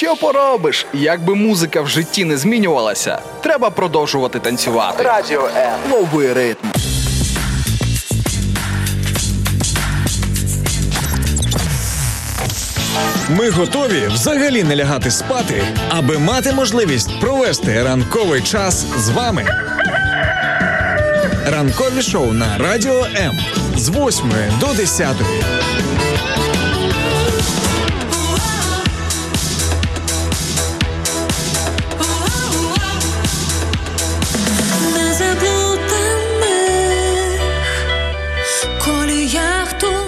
Що поробиш? Якби музика в житті не змінювалася, треба продовжувати танцювати. Радіо М. Лови ритм. Ми готові взагалі не лягати спати, аби мати можливість провести ранковий час з вами. Ранкові шоу на Радіо М з 8 до 10.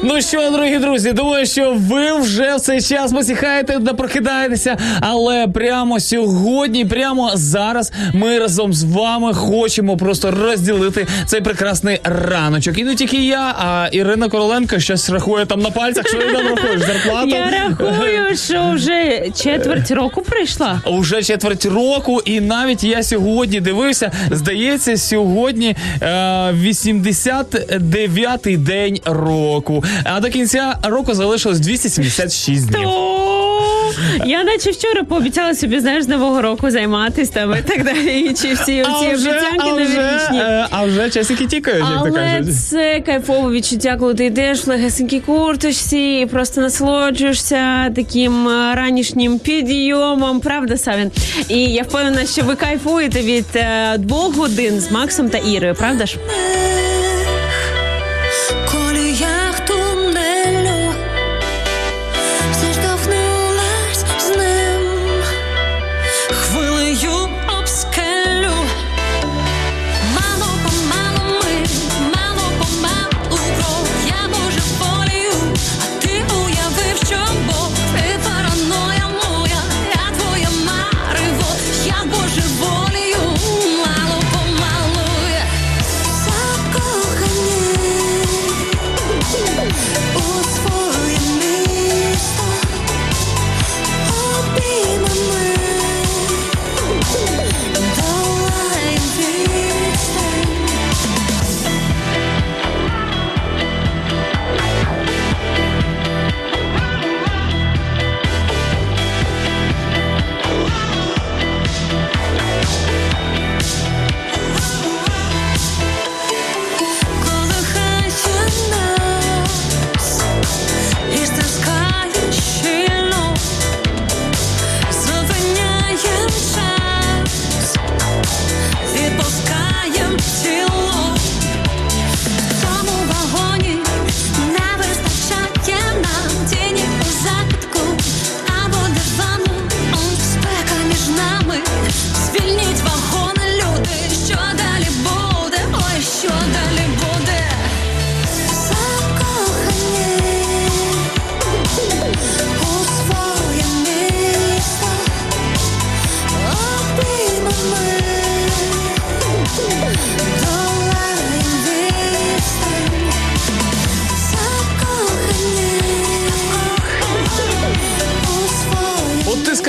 Ну що, дорогі друзі, думаю, що ви вже в цей час посіхаєте та прокидаєтеся. Але прямо сьогодні, прямо зараз, ми разом з вами хочемо просто розділити цей прекрасний раночок. І не тільки я, а Ірина Короленко щось рахує там на пальцях. Що ти там рахуєш? Зарплату? Я рахую, що вже четверть року прийшла. Уже четверть року, і навіть я сьогодні дивився. Здається, сьогодні е, 89-й день року. А до кінця року залишилось 276 днів. Я наче вчора пообіцяла собі, знаєш, з нового року займатися там і так далі. І чи всі А вже, обіцянки а, вже, новорічні. е, а вже часики тікають, як то кажуть. це кайфове відчуття, коли ти йдеш в легесенькій курточці і просто насолоджуєшся таким е, ранішнім підйомом, правда, Савін? І я впевнена, що ви кайфуєте від е, двох годин з Максом та Ірою, правда ж?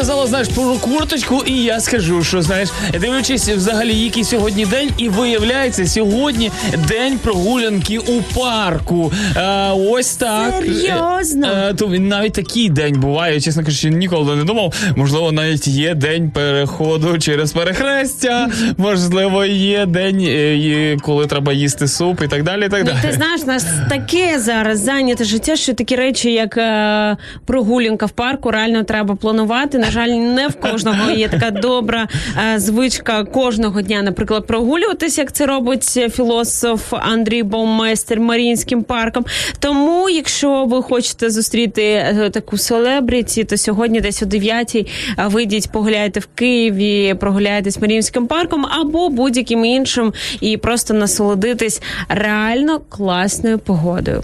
Сказала, знаєш, про курточку, і я скажу, що знаєш, дивлячись взагалі, який сьогодні день, і виявляється, сьогодні день прогулянки у парку. Е, ось так. Серйозно? Е, то навіть такий день буває. Чесно кажучи, ніколи не думав. Можливо, навіть є день переходу через перехрестя. Можливо, є день, е, коли треба їсти суп і так далі. І так Ну, ти знаєш, у нас таке зараз зайняте життя, що такі речі, як е, прогулянка в парку, реально треба планувати. Жаль, не в кожного є така добра е, звичка кожного дня, наприклад, прогулюватися, як це робить філософ Андрій Баумейстер Маріїнським парком. Тому, якщо ви хочете зустріти е, таку селебріті, то сьогодні десь о 9 вийдіть, погуляйте в Києві, прогуляйтесь Маріїнським парком або будь-яким іншим і просто насолодитись реально класною погодою.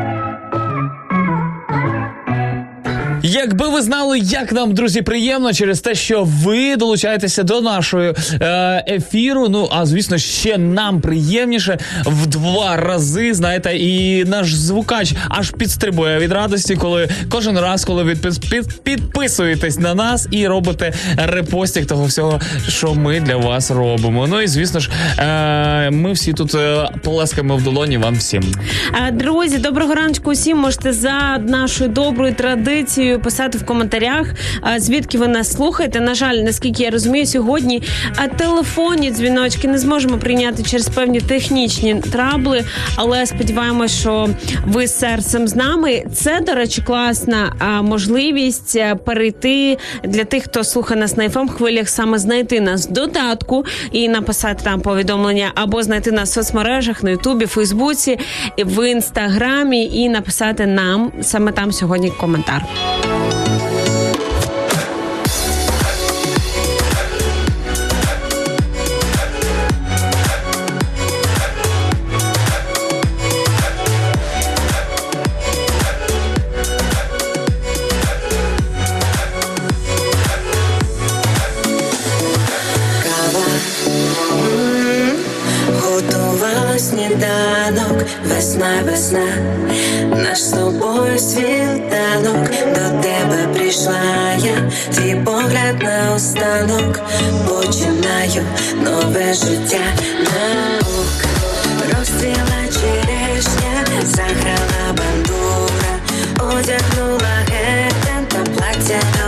Якби ви знали, як нам, друзі, приємно через те, що ви долучаєтеся до нашої е, ефіру. Ну а звісно, ще нам приємніше в два рази. Знаєте, і наш звукач аж підстрибує від радості, коли кожен раз, коли ви під, під, підписуєтесь на нас і робите репостик того всього, що ми для вас робимо. Ну і звісно ж, е, ми всі тут е, полескаємо в долоні вам всім. Друзі, доброго раночку усім. Можете за нашою доброю традицією писати в коментарях, звідки ви нас слухаєте. На жаль, наскільки я розумію, сьогодні телефонні дзвіночки не зможемо прийняти через певні технічні трабли, але сподіваємось, що ви серцем з нами. Це, до речі, класна можливість перейти для тих, хто слухає нас на fm хвилях, саме знайти нас в додатку і написати там повідомлення, або знайти нас в соцмережах на Ютубі, Фейсбуці, в інстаграмі і написати нам саме там сьогодні коментар. Сніданок, весна, весна, наш з тобою світанок, прийшла я, твій погляд на останок, починаю нове життя. Наук, розцвіла черешня, заграла бандура, одягнула гетен та плаття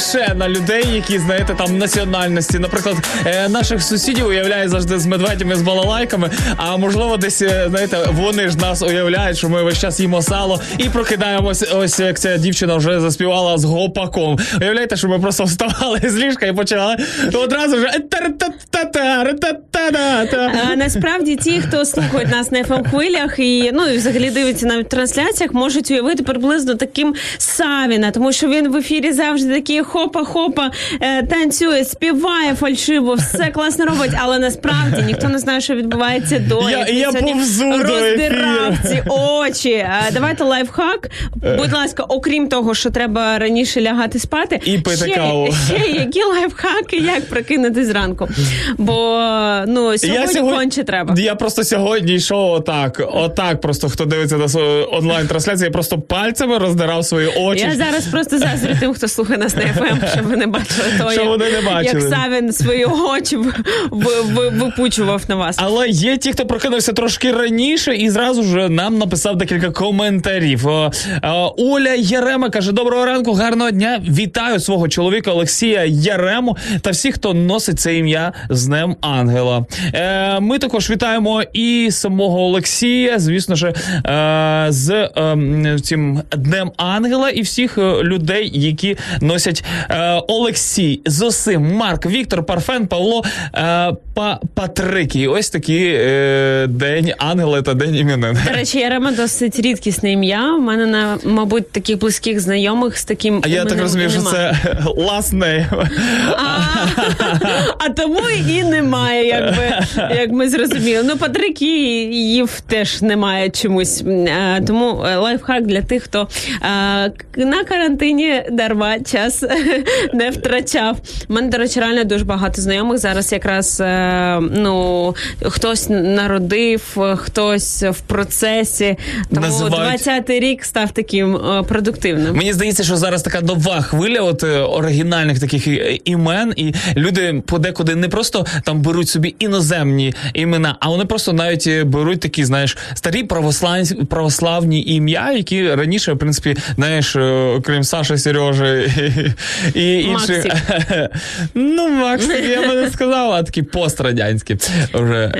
кліше на людей, які знаєте там національності. Наприклад, е, наших сусідів уявляє завжди з медведями з балалайками. А можливо, десь е, знаєте, вони ж нас уявляють, що ми весь час їмо сало і прокидаємось. Ось як ця дівчина вже заспівала з гопаком. Уявляєте, що ми просто вставали з ліжка і почали одразу вже та-та-та-та-та-та-та. А, насправді ті, хто слухають нас на fm хвилях і ну і взагалі дивиться на трансляціях, можуть уявити приблизно таким Савіна, тому що він в ефірі завжди такий хопа-хопа, е, танцює, співає фальшиво, все класно робить, але насправді ніхто не знає, що відбувається до Я- я повзу до роздирав ці очі. Е, Давайте лайфхак. Будь ласка, окрім того, що треба раніше лягати спати, І пити ще, каву. ще які лайфхаки, як прокинути зранку. Бо ну сьогодні, конче треба. Я просто сьогодні йшов отак. Отак, просто хто дивиться на свою онлайн-трансляцію, я просто пальцями роздирав свої очі. Я зараз просто заздрю тим, хто слухає нас на FM, щоб ви не бачили того, Щоб як, вони не бачили. як Савін свої очі випучував на вас. Але є ті, хто прокинувся трошки раніше і зразу ж нам написав декілька коментарів. О, Оля Ярема каже: Доброго ранку, гарного дня. Вітаю свого чоловіка Олексія Ярему та всіх, хто носить це ім'я з Днем Ангела. Е, ми також вітаємо і самого Олексія, звісно ж, е, з е, цим Днем Ангела, і всіх е, людей, які носять е, Олексій, Зосим, Марк, Віктор, Парфен, Павло, е, Па- Патрикій. Ось такий е, день ангела та день іменин. До речі, Ярема досить рідкісне ім'я. У мене на мабуть таких близьких знайомих з таким А я так розумію, що це last name. А, тому і немає, якби як ми зрозуміли. Ну, Патрикіїв теж немає чомусь. Е, Тому е, лайфхак для тих, хто е, на карантині дарма час не втрачав. У мене, до речі, реально дуже багато знайомих. Зараз якраз ну хтось народив, хтось в процесі. Тому 20-й рік став таким е, продуктивним. Мені здається, що зараз така нова хвиля от е, оригінальних таких е, імен, і люди подекуди не просто там беруть собі іноземні імена, а вони просто навіть е, беруть такі, знаєш, старі православні, православні ім'я, які раніше, в принципі, знаєш, е, окрім Саші, Сережі і, і інші. Ну, Максик, я би не сказала, а такі пострадянські вже.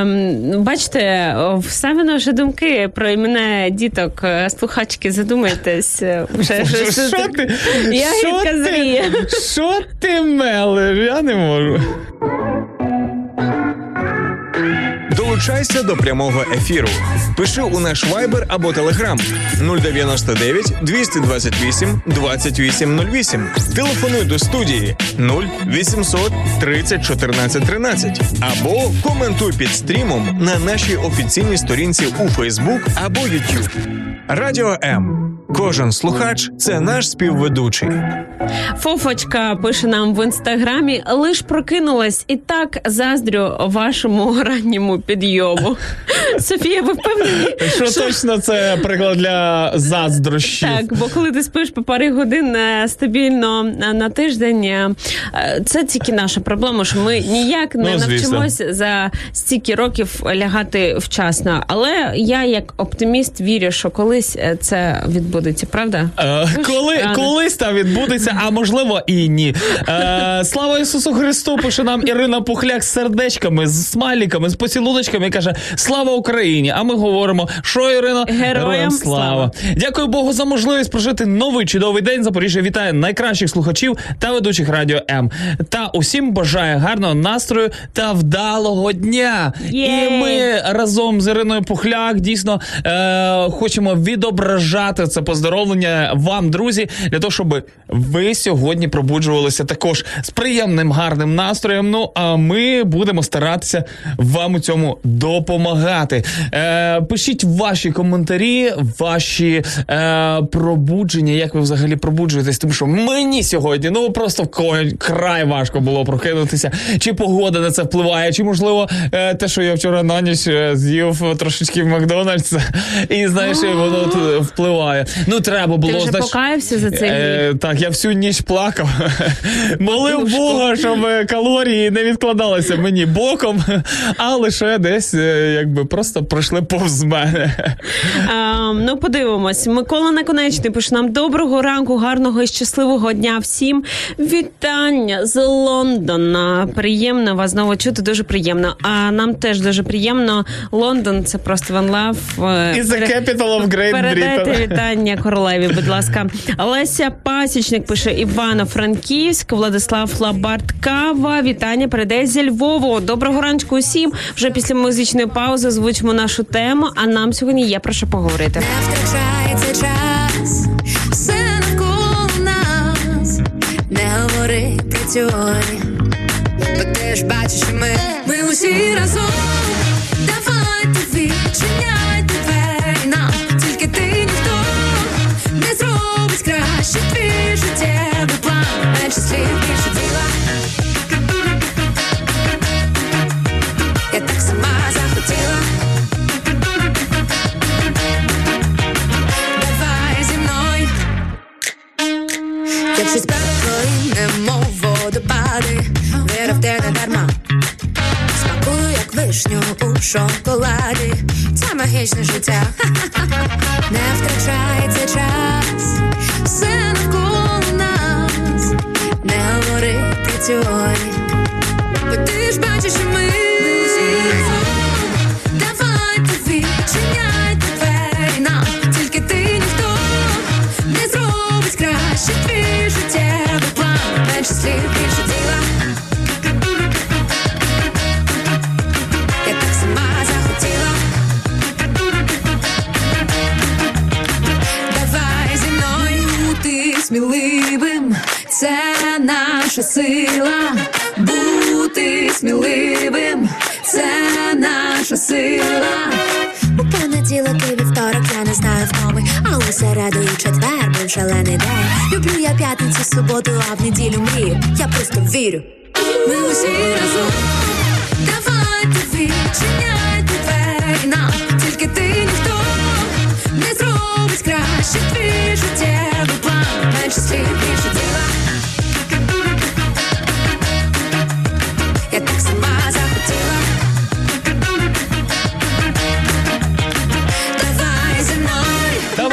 Ем, бачите, в Савіна вже думки про імена діток. Е, Слухачки, задумайтесь. е, Вже, Що, що ти? Ягідка що зріє. Що ти мелиш? Я не можу. Долучайся до прямого ефіру. Пиши у наш Viber або Telegram 099 228 2808. Телефонуй до студії 0800 30 14 13 або коментуй під стрімом на нашій офіційній сторінці у Facebook або YouTube. Радіо М. Кожен слухач це наш співведучий. Фофочка пише нам в інстаграмі: лиш прокинулась і так заздрю вашому ранньому підйому. Софія, ви впевнені? Що точно це приклад для заздрощів? Так, бо коли ти спиш по пари годин е, стабільно е, на тиждень, е, це тільки наша проблема, що ми ніяк не Ну, навчимося за стільки років лягати вчасно. Але я, як оптиміст, вірю, що колись це відбудеться, правда? Е, коли, Рано. колись там відбудеться, а можливо і ні. Е, слава Ісусу Христу! Пише нам Ірина Пухляк з сердечками, з смайліками, з поцілуночками і каже: Слава Україні! А ми говоримо, що Ірино? Героям слава. Дякую Богу за можливість прожити новий чудовий день. Запоріжжя вітає найкращих слухачів та ведучих радіо М. Та усім бажає гарного настрою та вдалого дня. Єй! І ми разом з Іриною Пухляк дійсно е, хочемо відображати це поздоровлення вам, друзі, для того, щоб ви сьогодні пробуджувалися також з приємним гарним настроєм. Ну а ми будемо старатися вам у цьому допомагати. Е, пишіть ваші коментарі, ваші е, пробудження, як ви взагалі пробуджуєтесь, тому що мені сьогодні ну просто край важко було прокинутися. Чи погода на це впливає, чи можливо е, те, що я вчора на ніч е, з'їв трошечки в Макдональдс, і знаєш, воно тут впливає. Ну треба було Ти вже знаєш, покаявся за цей Е, так, я всю ніч плакав. Молив Бога, щоб е, калорії не відкладалися мені боком, а лише десь е, якби просто пройшли повз мене. Ем, ну, подивимось. Микола Наконечний пише нам доброго ранку, гарного і щасливого дня всім. Вітання з Лондона. Приємно вас знову чути, дуже приємно. А нам теж дуже приємно. Лондон це просто one love. Е, Is the capital of Great Передайте вітання королеві, будь ласка. Леся Пасічник пише Івано-Франківськ, Владислав Лабарт Кава. Вітання передає зі Львову. Доброго ранку усім. Вже після музичної паузи звучимо нашу тему, а нам сьогодні є про що поговорити. Не час, все бо ти ж бачиш, ми, ми усі разом. Давайте відчиняй двері нам, тільки ти ніхто не зробить краще твій життєвий план, менше слів вишню у шоколаді. Це магічне життя. Не втрачай цей час, все навколо нас. Не говори про теорії. Бо ти ж бачиш, що ми. Давайте відчиняйте двері тільки ти ніхто не зробить краще твій життєвий план. Менше слів, більше діла. Сміливим, це наша сила. Бути сміливим, це наша сила. У понеділок і вівторок я не знаю втоми, а у середу і четвер був шалений день. Люблю я п'ятницю, суботу, а в неділю мрію. Я просто вірю. Ми усі разом. Давайте відчиняйте двері нам, тільки ти ніхто не зробить краще твій життєвий план. Менше слів, більше діла. Я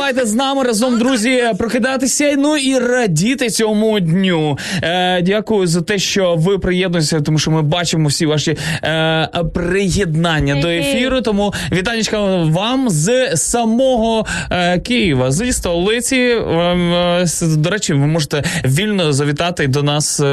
Давайте з нами разом, друзі, прокидатися. Ну і радіти цьому дню. Е, дякую за те, що ви приєднуєтеся, тому що ми бачимо всі ваші е, приєднання до ефіру. Тому вітанечка вам з самого е, Києва, зі столиці. Е, До речі, ви можете вільно завітати до нас е,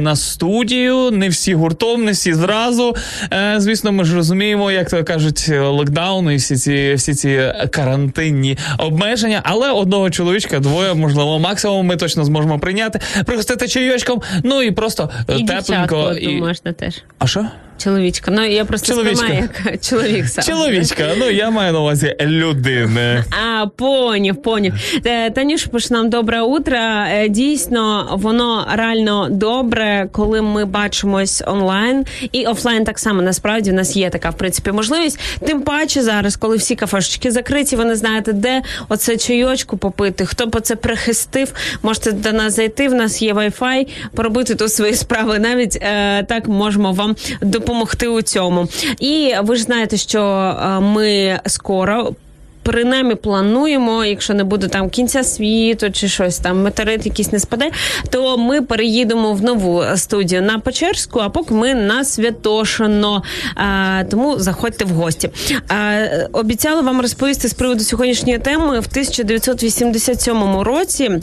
на студію. Не всі гуртом, не всі зразу. Е, звісно, ми ж розуміємо, як то кажуть, локдаун і всі ці всі ці карантинні обмеження. Але одного чоловічка, двоє, можливо, максимум ми точно зможемо прийняти, пригостити чайочком. Ну і просто е, І тепленько. дівчатку можна теж. А що? Чоловічка. Ну я просто Чоловічка. сприймаю як чоловік сам. Чоловічка, ну я маю на увазі людини. А, поняв, поняв. Е, Танюш, пише нам добре утро. Е, Дійсно, воно реально добре, коли ми бачимось онлайн і офлайн так само. Насправді в нас є така в принципі можливість. Тим паче зараз, коли всі кафешечки закриті, ви не знаєте, де оце чайочку попити. Хто б це прихистив, можете до нас зайти. В нас є Wi-Fi, поробити тут свої справи. Навіть е, так можемо вам допомогти у цьому. І ви ж знаєте, що е, ми скоро. Принаймні плануємо, якщо не буде там кінця світу чи щось там, метеорит якийсь не спаде, то ми переїдемо в нову студію на Печерську, а поки ми на Святошино. А, тому заходьте в гості. А, обіцяла вам розповісти з приводу сьогоднішньої теми в 1987 році.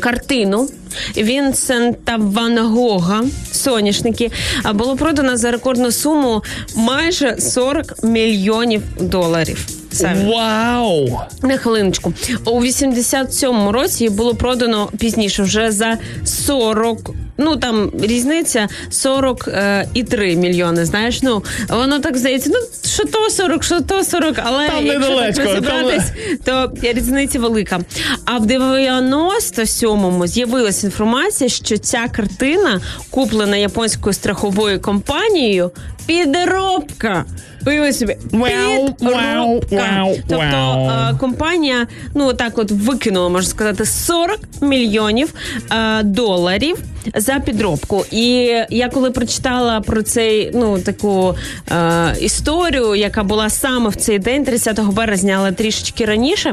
Картину Вінсента Ван Гога соняшники було продано за рекордну суму майже 40 мільйонів доларів. Самі. Вау! На хвилиночку. У 87-му році було продано пізніше вже за 40 Ну там різниця 40 е, і 3 мільйони. Знаєш, ну воно так здається. Ну що то 40, що то 40, але Там якщо недалечко, так розібратись, то різниця велика. А в 97-му з'явилася інформація, що ця картина куплена японською страховою компанією підробка. Уяви собі, підробка. Тобто компанія, ну так от викинула, можна сказати, 40 мільйонів доларів за підробку. І я коли прочитала про цей ну таку історію, яка була саме в цей день, 30 березня, але трішечки раніше.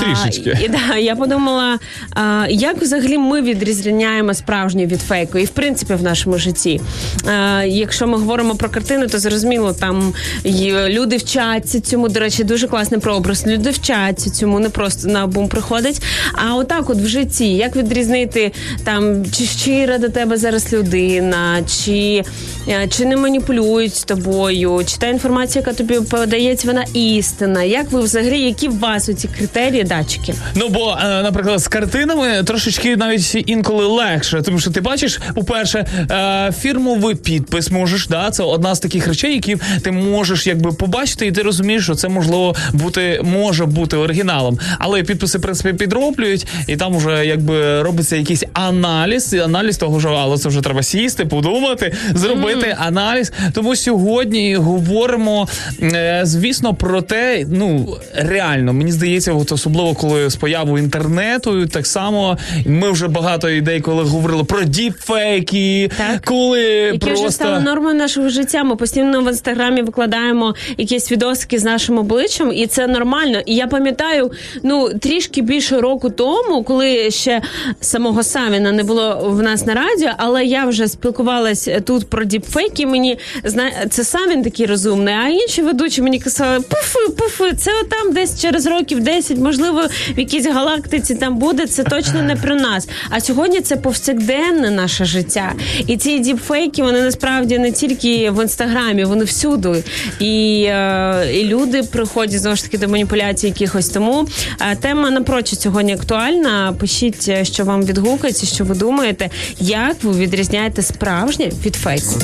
Трішечки. І, да, я подумала, а, як взагалі ми відрізняємо справжнє від фейку, і в принципі в нашому житті. А, якщо ми говоримо про картини, то зрозуміло, там І люди вчаться цьому. До речі, дуже класний прообраз. Люди вчаться цьому, не просто на бум приходить. А отак, от в житті, як відрізнити там, чи щира до тебе зараз людина, чи, е, чи не маніпулюють тобою, чи та інформація, яка тобі подається, вона істина. Як ви взагалі, які в вас оці критерії датчики? Ну бо, е, наприклад, з картинами трошечки навіть інколи легше, тому що ти бачиш, по-перше, е, фірмовий підпис можеш, да, це одна з таких речей, які ти можеш якби побачити, і ти розумієш, що це можливо бути може бути оригіналом. Але підписи, в принципі, підроблюють, і там вже якби робиться якийсь аналіз, і аналіз того, що але це вже треба сісти, подумати, зробити аналіз. Тому сьогодні говоримо, е, звісно, про те, ну реально, мені здається, от особливо коли з появою інтернету, так само ми вже багато ідей, коли говорили про діпфейки, Так. коли Які просто вже стали нормою нашого життя. Ми постійно в інстаграмі викладаємо якісь відосики з нашим обличчям, і це нормально. І я пам'ятаю, ну трішки більше року тому, коли ще самого Савіна не було в нас на радіо, але я вже спілкувалась тут про діпфейки. Мені зна... це Савін такий розумний, а інші ведучі мені казали, пуфи, пуфи, це там десь через років 10, можливо, в якійсь галактиці там буде. Це точно не про нас. А сьогодні це повсякденне наше життя. І ці діпфейки вони насправді не тільки в інстаграмі, вони всюди. І, е, і люди приходять знову ж таки до маніпуляцій якихось. Тому е, тема напрочуд сьогодні актуальна. Пишіть, е, що вам відгукається, що ви думаєте, як ви відрізняєте справжнє від фейку.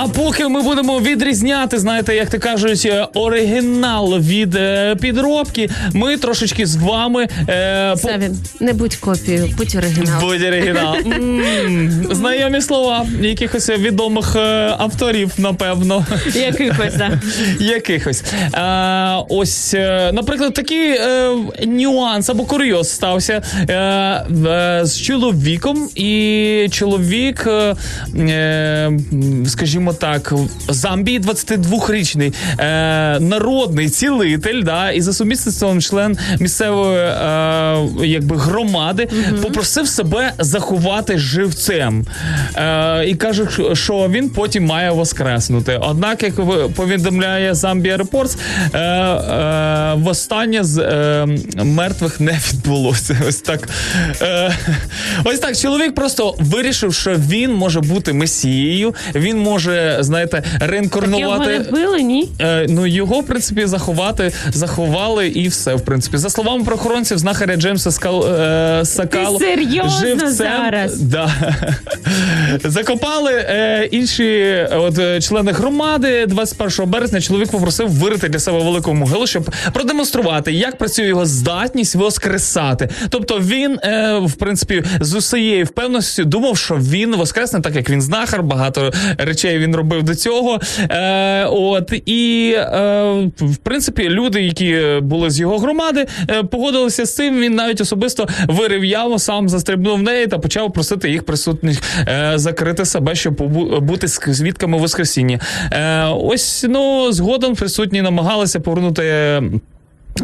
А поки ми будемо відрізняти, знаєте, як то кажуть, е, оригінал від е, підробки, ми трошечки з вами е, по- Савін, не будь копією, будь оригіналом. Будь оригінал. М, Знайомі слова якихось відомих е, авторів, напевно. Якихось, да. Якихось. Е, ось, е, наприклад, такий е, нюанс або курйоз стався е, е, з чоловіком, і чоловік, е, е, скажімо так, в Замбії 22-річний е, народний цілитель, да, і за сумісництвом член місцевої е, якби громади попросив себе заховати живцем. Е, і каже, що він потім має воскреснути. Однак, як повідомляє Zambia Reports, е, е, востаннє з е, мертвих не відбулося. Ось так. Е, ось так. Чоловік просто вирішив, що він може бути месією, він може, знаєте, Так його не реінкарнувати. вбили, ні? Е, ну його в принципі заховати, заховали і все. В принципі, за словами правоохоронців, знахаря Джеймса Скал, е, Сакало Ти серйозно живцем, зараз? Да. Закопали е, інші от, е, члени громади 21 березня. Чоловік попросив вирити для себе велику могилу, щоб продемонструвати, як працює його здатність воскресати. Тобто він, е, в принципі, з усією впевненістю думав, що він воскресне, так як він знахар, багато речей він робив до цього. Е, от і е, в принципі, люди, які були з його громади, е, погодилися з цим. Він навіть особисто вирив яму, сам застрибнув в неї та почав просити їх присутніх е, закрити себе, щоб побу- бути свідками Воскресіння. Е, ось ну згодом присутні намагалися повернути.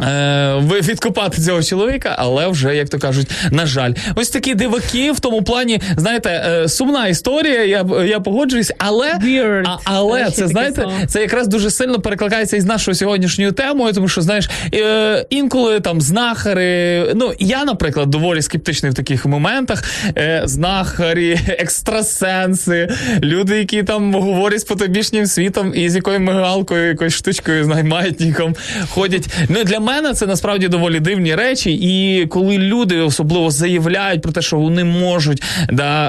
Е, ви відкопати цього чоловіка, але вже, як то кажуть, на жаль, ось такі диваки в тому плані, знаєте, е, сумна історія. Я я погоджуюсь, але а, але це знаєте, це якраз дуже сильно перекликається із нашою сьогоднішньою темою, тому що знаєш, е, інколи там знахари. Ну я, наприклад, доволі скептичний в таких моментах. Знахарі, екстрасенси, люди, які там говорять з потобічнім світом і з якою мигалкою, якоюсь штучкою з найматником ходять. Ну для мене це насправді доволі дивні речі. І коли люди особливо заявляють про те, що вони можуть да,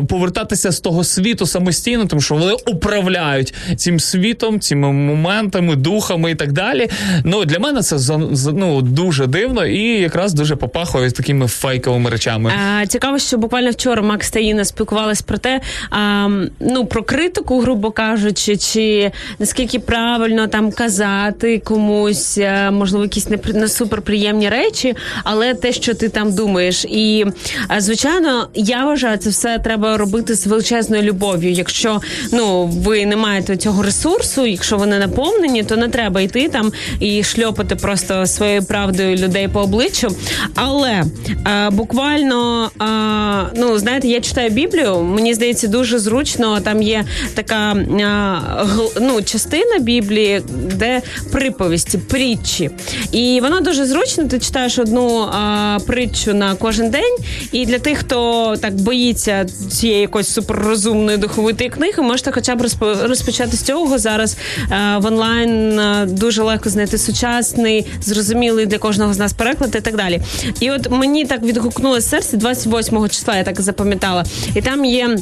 е, повертатися з того світу самостійно, тому що вони управляють цим світом, цими моментами, духами і так далі. Ну для мене це ну, дуже дивно і якраз дуже попахує такими фейковими речами. А, цікаво, що буквально вчора Макс та Інна спілкувалися про те, а, ну про критику, грубо кажучи, чи наскільки правильно там казати комусь, е, можливо, можливо якісь не, не суперприємні речі, але те, що ти там думаєш. І е, звичайно, я вважаю, це все треба робити з величезною любов'ю. Якщо ну ви не маєте цього ресурсу, якщо вони наповнені, то не треба йти там і шльопати просто своєю правдою людей по обличчю. Але е, буквально, е, ну знаєте, я читаю Біблію. Мені здається, дуже зручно. Там є така гл- ну, частина Біблії, де приповісті, притчі. І воно дуже зручно. Ти читаєш одну е, притчу на кожен день. І для тих, хто так боїться цієї якоїсь суперрозумної духовитої книги, можете хоча б розпо- розпочати з цього зараз е, в онлайн е, дуже легко знайти сучасний, зрозумілий для кожного з нас переклад і так далі. І от мені так відгукнулося серце 28 числа, я так запам'ятала. І там є.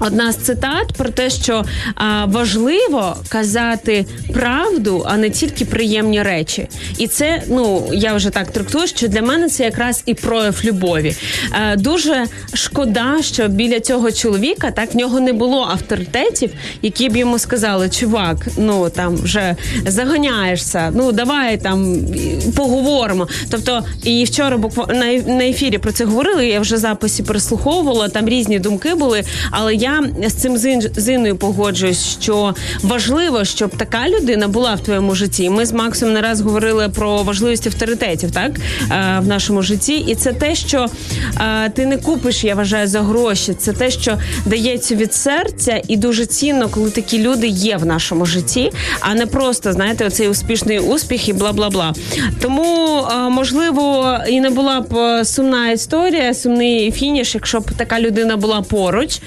Одна з цитат про те, що а, важливо казати правду, а не тільки приємні речі. І це, ну я вже так трактую, що для мене це якраз і прояв любові. Е, дуже шкода, що біля цього чоловіка так в нього не було авторитетів, які б йому сказали: чувак, ну там вже заганяєшся, ну давай там поговоримо. Тобто, і вчора буквально на ефірі про це говорили. Я вже записі переслуховувала, там різні думки були, але я з цим з Ін- з Інною погоджуюсь, що важливо, щоб така людина була в твоєму житті. Ми з Максом не раз говорили про важливість авторитетів, так е, в нашому житті, і це те, що е, ти не купиш, я вважаю, за гроші. Це те, що дається від серця, і дуже цінно, коли такі люди є в нашому житті, а не просто знаєте, оцей успішний успіх і бла бла бла. Тому е, можливо і не була б сумна історія, сумний фініш, якщо б така людина була поруч,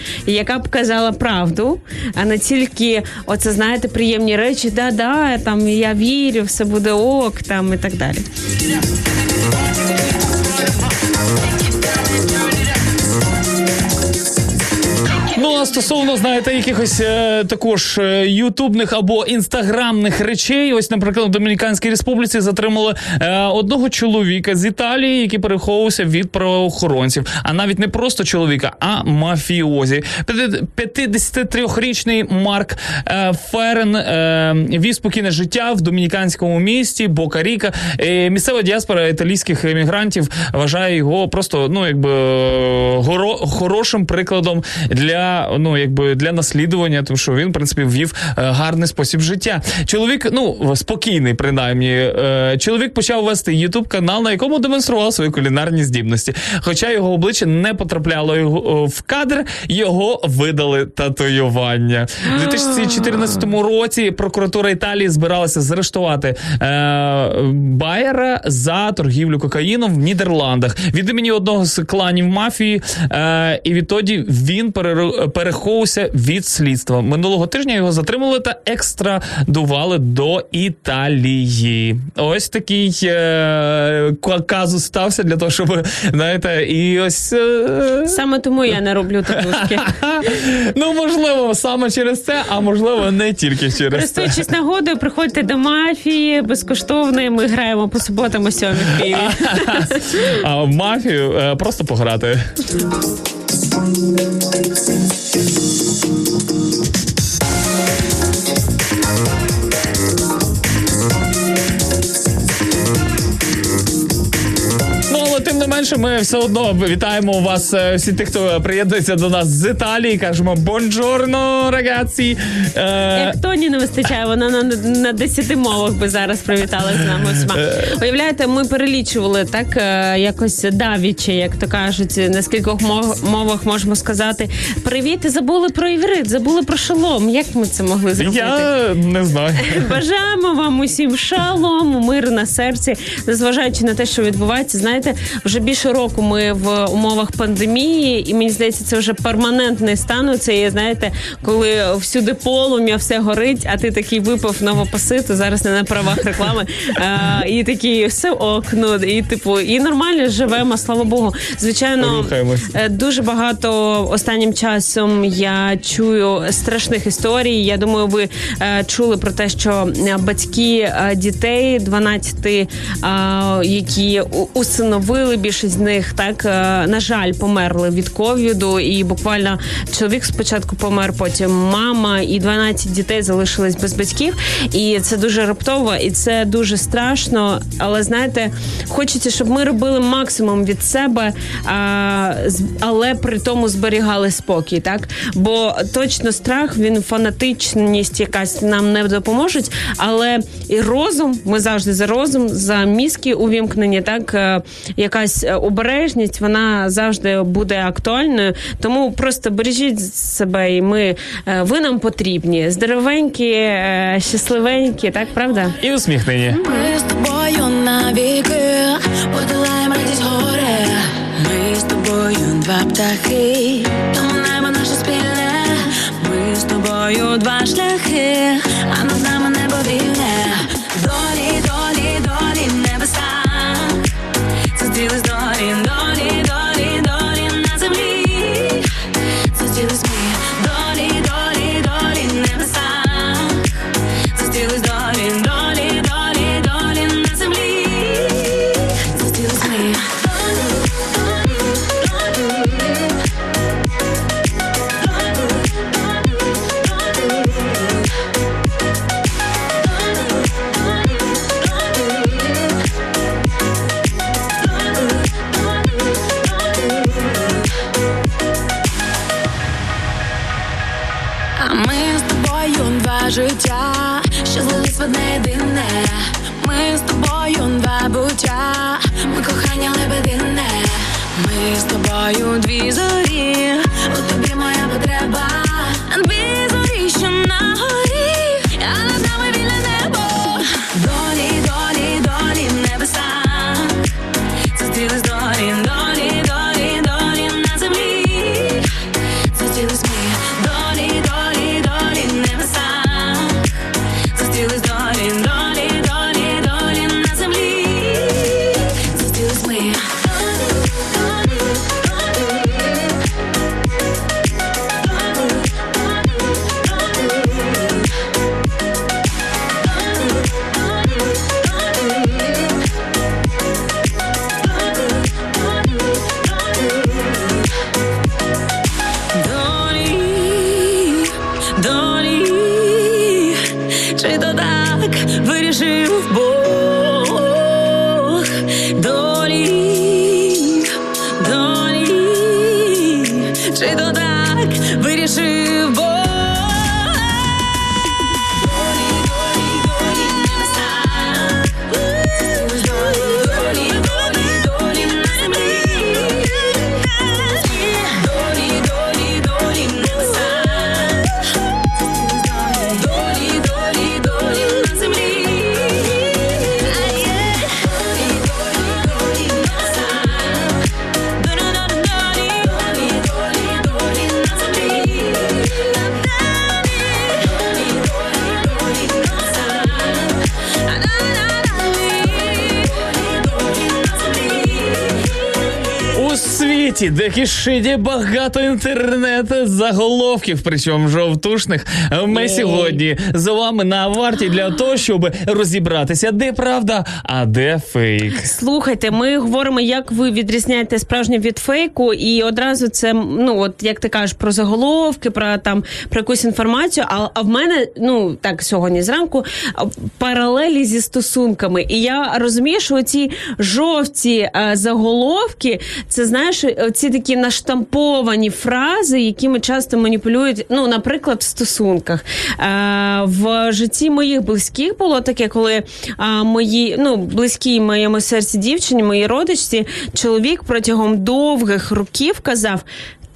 яка казала правду, а не тільки оце знаєте приємні речі, да, да, там я вірю, все буде ок, там і так далі. А стосовно, знаєте, якихось е, також е, ютубних або інстаграмних речей. Ось, наприклад, в Домініканській Республіці затримали е, одного чоловіка з Італії, який переховувався від правоохоронців. А навіть не просто чоловіка, а мафіозі. П'яти- 53-річний Марк е, Ферен е, вів спокійне життя в домініканському місті Бока-Ріка. Місцева діаспора італійських емігрантів вважає його просто ну якби е, горо, хорошим прикладом для ну якби для наслідування, тому що він в принципі ввів е, гарний спосіб життя. Чоловік, ну спокійний, принаймні. Е, чоловік почав вести ютуб канал, на якому демонстрував свої кулінарні здібності. Хоча його обличчя не потрапляло в кадр, його видали татуювання. У 2014 році прокуратура Італії збиралася заарештувати е, Байера за торгівлю кокаїном в Нідерландах від імені одного з кланів мафії. І відтоді він перер- переховувався від слідства. Минулого тижня його затримали та екстрадували до Італії. Ось такий е, казус стався для того, щоб знаєте, і ось. Е, Саме тому я не роблю татушки. ну, можливо, саме через це, а можливо, не тільки через це. Користуючись нагодою, приходьте до мафії безкоштовно. Ми граємо по суботам о сьомій. А в мафію е, просто пограти. Ну, менше, ми все одно вітаємо вас, е, всі тих, хто приєднується до нас з Італії. Кажемо бонджорно, рагацці. Е, Як Тоні не вистачає, вона на, на 10 мовах би зараз привітала з нами всіма. Уявляєте, ми перелічували так е, якось давіче, як то кажуть, на скількох мовах можемо сказати привіт, і забули про іврит, забули про шалом. Як ми це могли зробити? я не знаю. Бажаємо вам усім шалом, миру на серці, незважаючи на те, що відбувається. Знаєте, вже більше року ми в умовах пандемії, і мені здається, це вже перманентний стан. Це є, знаєте, коли всюди полум'я, все горить, а ти такий випав новопоситу, зараз не на правах реклами. е, і такий все ок, ну, і типу, і нормально живемо, слава Богу. Звичайно, Е, Дуже багато останнім часом я чую страшних історій. Я думаю, ви е, чули про те, що е, батьки дітей 12, е, які усиновили більшість більшість з них так е, на жаль померли від ковіду, і буквально чоловік спочатку помер, потім мама і 12 дітей залишились без батьків. І це дуже раптово, і це дуже страшно. Але знаєте, хочеться, щоб ми робили максимум від себе, але при тому зберігали спокій, так бо точно страх, він фанатичність якась нам не допоможуть. Але і розум, ми завжди за розум, за мізки увімкнені, так е, якась е, обережність, вона завжди буде актуальною. Тому просто бережіть себе, і ми е, ви нам потрібні. Здоровенькі, е, щасливенькі, так правда? І усміхнені. Ми з тобою навіки подолаємо радість горе. Ми з тобою два птахи, тому небо наше спільне. Ми з тобою два шляхи, а над нами світі, де кишить багато інтернету заголовків, причому жовтушних. Ми сьогодні з вами на варті для того, щоб розібратися, де правда, а де фейк. Слухайте, ми говоримо, як ви відрізняєте справжнє від фейку, і одразу це ну от як ти кажеш про заголовки, про там про якусь інформацію. А, а в мене ну так сьогодні зранку паралелі зі стосунками. І я розумію, що ці жовті е, заголовки, це знаєш, ці такі наштамповані фрази, якими часто маніпулюють. Ну, наприклад, в стосунках е, в житті моїх близьких було таке, коли а, мої ну близькі моєму серці дівчині, моїй родичці, чоловік протягом довгих років казав.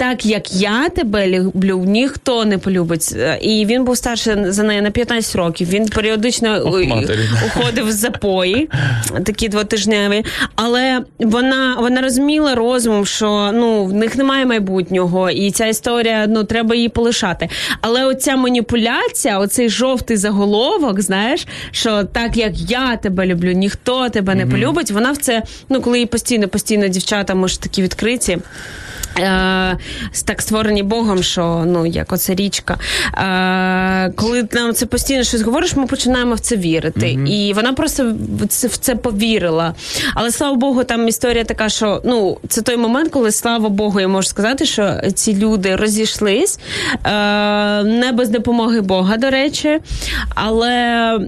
Так як я тебе люблю, ніхто не полюбить. Е, І він був старше за неї на 15 років. Він періодично Ох, е, уходив в запої, такі двотижневі. Але вона, вона розуміла розумом, що ну в них немає майбутнього, і ця історія ну треба її полишати. Але оця маніпуляція, оцей жовтий заголовок, знаєш, що так як я тебе люблю, ніхто тебе не полюбить. Вона в це, ну коли її постійно, постійно дівчата, може такі відкриті. Е, так створені Богом, що ну як оце річка. Е, коли нам це постійно щось говориш, ми починаємо в це вірити. І вона просто в це, в це повірила. Але слава Богу, там історія така, що ну це той момент, коли слава Богу, я можу сказати, що ці люди розійшлись е, не без допомоги Бога, до речі. Але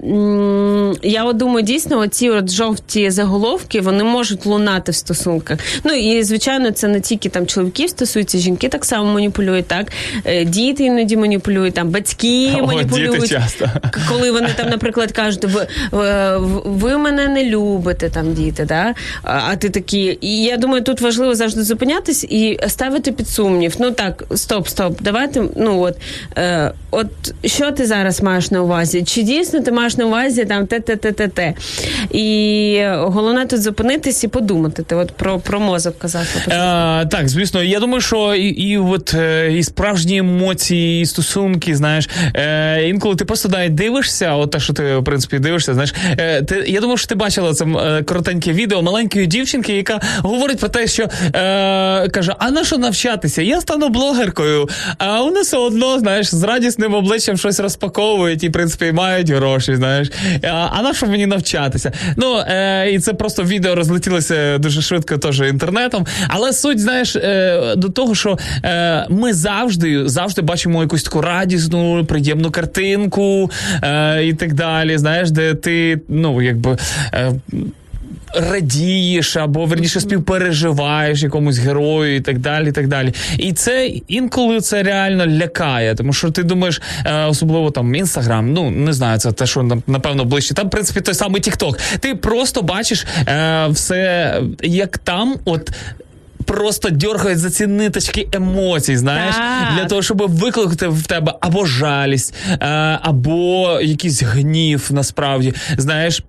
м, я от думаю, дійсно, оці от жовті заголовки вони можуть лунати в стосунках. Ну і звичайно, це не тільки там чоловіків стосується, жінки так само маніпулюють, так Е, діти іноді маніпулюють, там батьки О, маніпулюють. діти часто. Коли вони там, наприклад, кажуть, ви, ви мене не любите, там діти, да? а а ти такі. І я думаю, тут важливо завжди зупинятись і ставити під сумнів. Ну так, стоп, стоп, давайте. Ну от, е, от що ти зараз маєш на увазі? Чи дійсно ти маєш на увазі там те, те, те, те, те? І головне тут зупинитись і подумати. Ти от про, про мозок казав. Е, так, звісно, я думаю, що і, і от е, і справжні емоції, і стосунки, знаєш, е, інколи ти просто навіть дивишся, от те, що ти в принципі дивишся, знаєш, е, ти я думаю, що ти бачила це е, коротеньке відео маленької дівчинки, яка говорить про те, що е, каже: а на що навчатися? Я стану блогеркою, а вони все одно, знаєш, з радісним обличчям щось розпаковують і, в принципі, мають гроші, знаєш. А, а на що мені навчатися? Ну, е, і це просто відео розлетілося дуже швидко теж інтернетом. Але суть, знаєш, е, до того, що е, ми завжди, завжди бачимо якусь таку радісну, приємну картинку е, і так далі. Знаєш, де ти, ну, якби. Е, Радієш або верніше співпереживаєш якомусь герою і так далі. І так далі. І це інколи це реально лякає, тому що ти думаєш, е, особливо там інстаграм, ну не знаю, це те, що напевно ближче. Там, в принципі, той самий Тікток. Ти просто бачиш е, все, як там, от. Просто дергають за ці ниточки емоцій, знаєш, Так. для того, щоб викликати в тебе або жалість, або якийсь гнів, насправді, знаєш.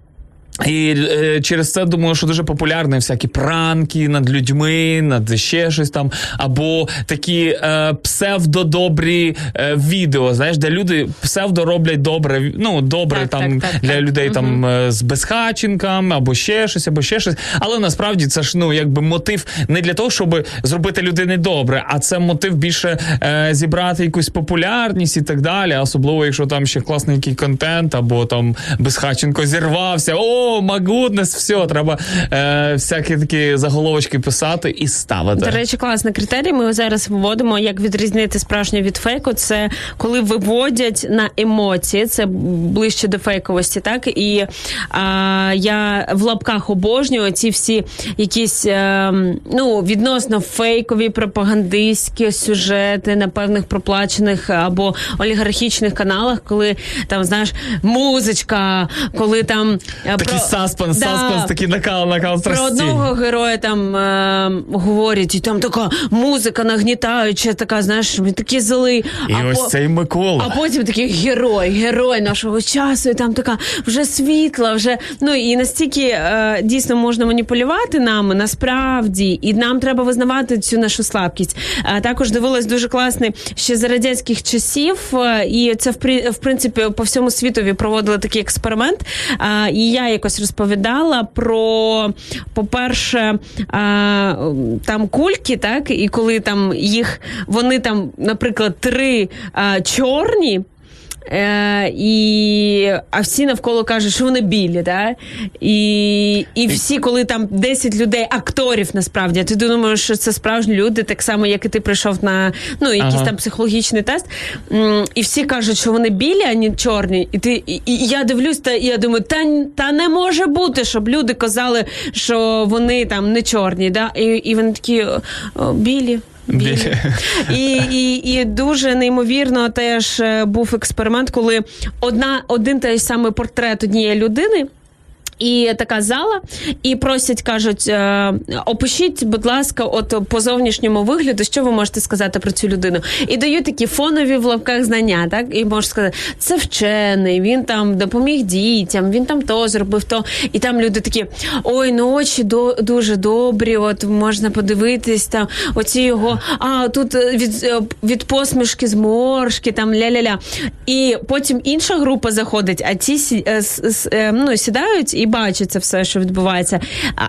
І е, через це думаю, що дуже популярні всякі пранки над людьми, над ще щось там, або такі е, псевдодобрі е, відео, знаєш, де люди псевдо роблять добре, ну добре Так, там так, так, для так. людей там е, з безхатченками, або ще щось, або ще щось. Але насправді це ж ну якби мотив не для того, щоб зробити людини добре, а це мотив більше е, зібрати якусь популярність і так далі. Особливо, якщо там ще класний який контент, або там безхатченко зірвався. О, магуднес, все, треба е, всякі такі заголовочки писати і ставити. До речі, класний критерій. Ми зараз виводимо, як відрізнити справжнє від фейку. Це коли виводять на емоції, це ближче до фейковості, так і а, я в лапках обожнюю ці всі якісь е, ну відносно фейкові пропагандистські сюжети на певних проплачених або олігархічних каналах, коли там знаєш музичка, коли там е, Такий саспенс, саспенс, такий накал, накал про одного героя там е, говорять, і там така музика нагнітаюча, така, знаєш, він такий злий. І а ось по- цей Микола. а потім такий герой, герой нашого часу, і там така вже світла, вже ну і настільки е, дійсно можна маніпулювати нами насправді, і нам треба визнавати цю нашу слабкість. Е, також дивилась дуже класний ще за радянських часів, е, і це в в принципі по всьому світові проводили такий експеримент. Е, і я якось розповідала про, по-перше, там кульки, так, і коли там їх вони там, наприклад, три чорні. Е, і, а всі навколо кажуть, що вони білі, да? і, і всі, коли там 10 людей, акторів насправді, ти думаєш, що це справжні люди, так само, як і ти прийшов на ну, якийсь Ага. там психологічний тест, і всі кажуть, що вони білі, а не чорні. І, ти, і, і я дивлюсь, та і я думаю, та, та не може бути, щоб люди казали, що вони там не чорні. Да? І, і вони такі «О, о, білі. Білі. І, і, і дуже неймовірно теж е, був експеримент, коли одна, один той самий портрет однієї людини. І така зала, і просять, кажуть, е, опишіть, будь ласка, от по зовнішньому вигляду, що ви можете сказати про цю людину. І дають такі фонові в лапках знання, так і можеш сказати, це вчений, він там допоміг дітям, він там то зробив то. І там люди такі: ой, ну очі до, дуже добрі, от можна подивитись там, оці його, а тут е, від, е, від посмішки зморшки, там ля-ля-ля. І потім інша група заходить, а е, ну, сідають і бачить це все, що відбувається.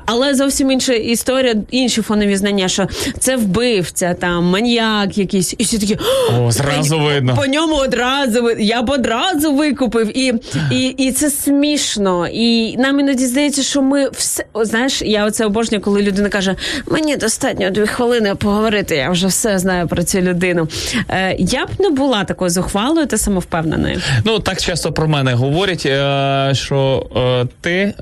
Але зовсім інша історія, інші фонові знання, що це вбивця, там маніяк якийсь, і всі такі О, зразу по, видно. По ньому одразу я б одразу викупив. І, і, і це смішно. І нам іноді здається, що ми все знаєш, я оце обожнюю, коли людина каже: мені достатньо дві хвилини поговорити, я вже все знаю про цю людину. Е, я б не була такою зухвалою та самовпевненою. Ну так часто про мене говорять, е, що е, ти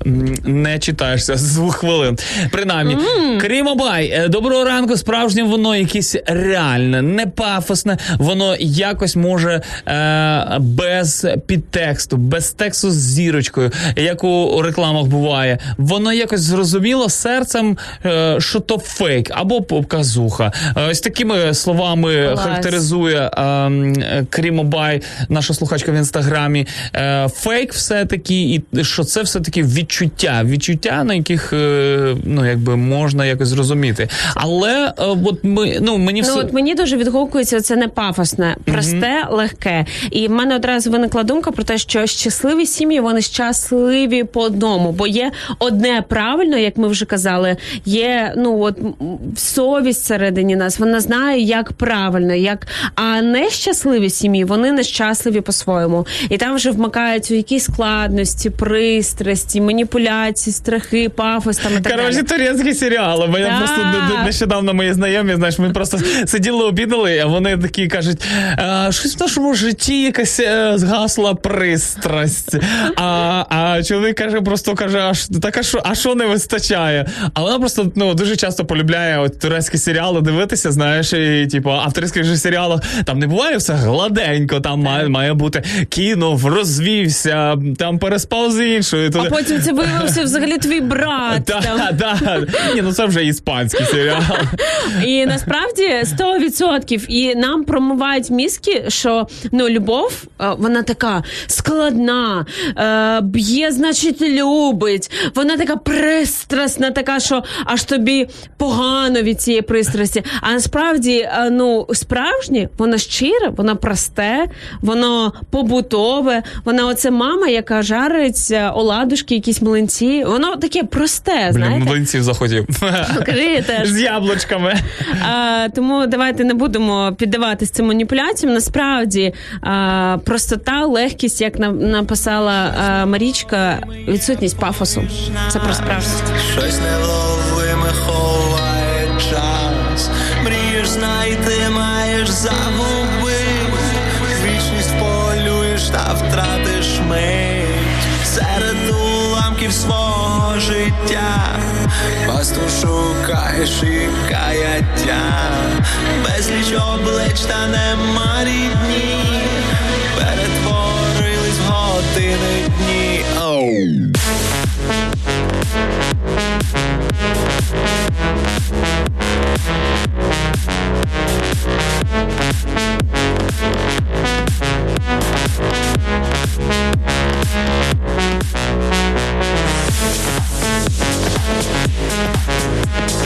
не читаєшся з двох хвилин. Принаймні, Крім Обай, е, доброго ранку. Справжнє воно якесь реальне, не пафосне. Воно якось може е, без підтексту, без тексту з зірочкою, як у рекламах буває. Воно якось зрозуміло серцем, е, що то фейк або показуха. Е, Ось такими словами Клас. характеризує ем, е, Крімобай, наша слухачка в інстаграмі. Е, фейк все-таки, і що це все-таки відчуття. Відчуття, на яких е, ну, якби можна якось зрозуміти. Але е, от ми, ну, мені все. Ну от мені дуже відгукується це не пафосне, просте, легке. І в мене одразу виникла думка про те, що щасливі сім'ї вони щасливі по одному, бо є одне правильно, як ми вже казали, є ну от совість всередині нас. Вона знає, як правильно, як а нещасливі сім'ї вони нещасливі по-своєму. І там вже вмикаються якісь складності, пристрасті, маніпуляції, страхи, пафос там і так далі. турецькі серіали. Мене Так. просто не- не- нещодавно мої знайомі, знаєш, ми просто сиділи, обідали, а вони такі кажуть: «А, щось в нашому житті якась е, згасла пристрасть. А, а чоловік каже, просто каже: а ш- так а що, а що не вистачає? А вона просто ну дуже часто полюбляє от турецькі серіали дивитися, знаєш, і типу, а в турецьких же серіалах там не буває все гладенько, там має, має бути кинув, розвівся, там переспав з іншою. А туди. Потім це виявився взагалі твій брат. Так, так. Ні, ну це вже іспанський серіал. І насправді 100% і нам промивають мізки, що ну любов е, вона така складна, е, б'є, значить, любить. Вона така пристрасна, така, що аж тобі погано від цієї пристрасті. А насправді, е, ну справжнє, воно щире, воно просте, воно побутове. Вона оце мама, яка жарить оладушки, якісь млинці. Воно таке просте, Блін, знаєте. млинців захотів. Теж. З яблучками. А, тому давайте не будемо піддаватись цим маніпуляціям. Насправді а, простота, легкість, як написала а, Марічка, відсутність пафосу. Це про справжність. Щось невловиме життя. Шукаєш і каяття. Безліч облич та нема рідні. Перетворились в години дні. Оу. Щось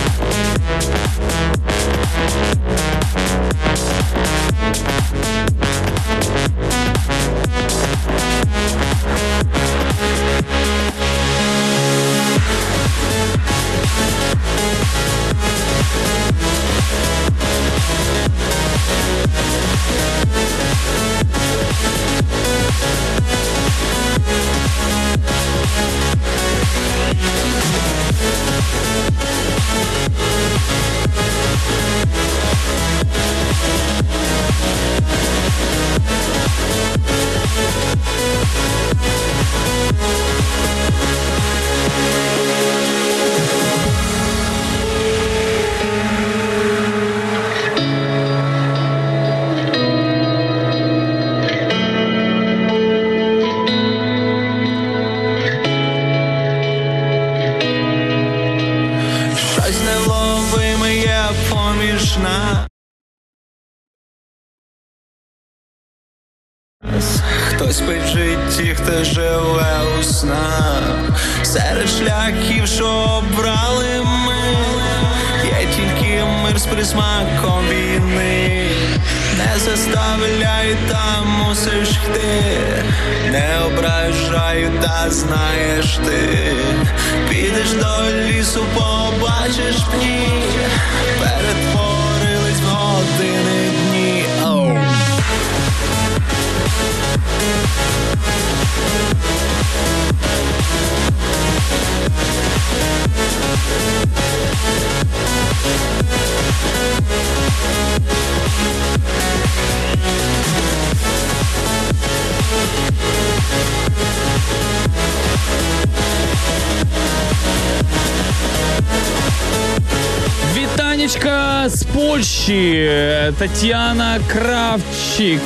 Тетяна Кравчик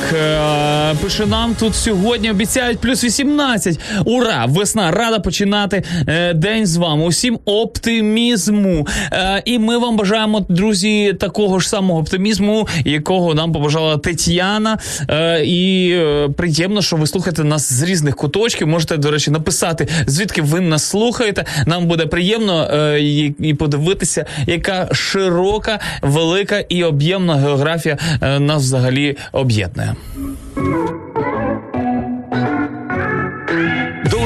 е, нам тут сьогодні. Обіцяють плюс 18. Ура! Весна! Рада починати е, день з вами. Усім оптимізму. Е, І ми вам бажаємо, друзі, такого ж самого оптимізму, якого нам побажала Тетяна. Е, І е, приємно, що ви слухаєте нас з різних куточків. Можете, до речі, написати, звідки ви нас слухаєте. Нам буде приємно е, і, і подивитися, яка широка, велика і об'ємна географія е, нас взагалі об'єднує.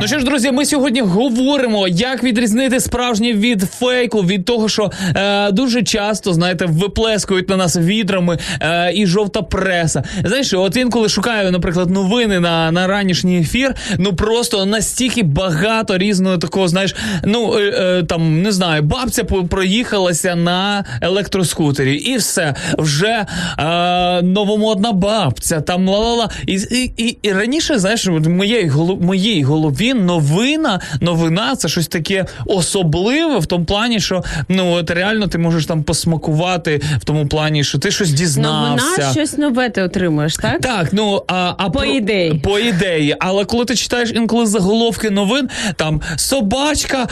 Ну що ж, друзі, ми сьогодні говоримо, як відрізнити справжнє від фейку, від того, що е, дуже часто, знаєте, виплескують на нас відрами е, і жовта преса. Знаєш, от інколи шукаю, наприклад, новини на, на ранішній ефір. Ну просто настільки багато різного такого, знаєш, ну е, е, там не знаю, бабця проїхалася на електроскутері, і все вже е, новомодна бабця, там ла-ла-ла. І, і, і, і раніше, знаєш, в моєї голов, моїй новина, новина це щось таке особливе в тому плані, що ну от реально ти можеш там посмакувати в тому плані, що ти щось дізнався. Новина щось нове ти отримуєш, так? Так, ну а, а По ідеї. по ідеї, але коли ти читаєш інколи заголовки новин, там собачка,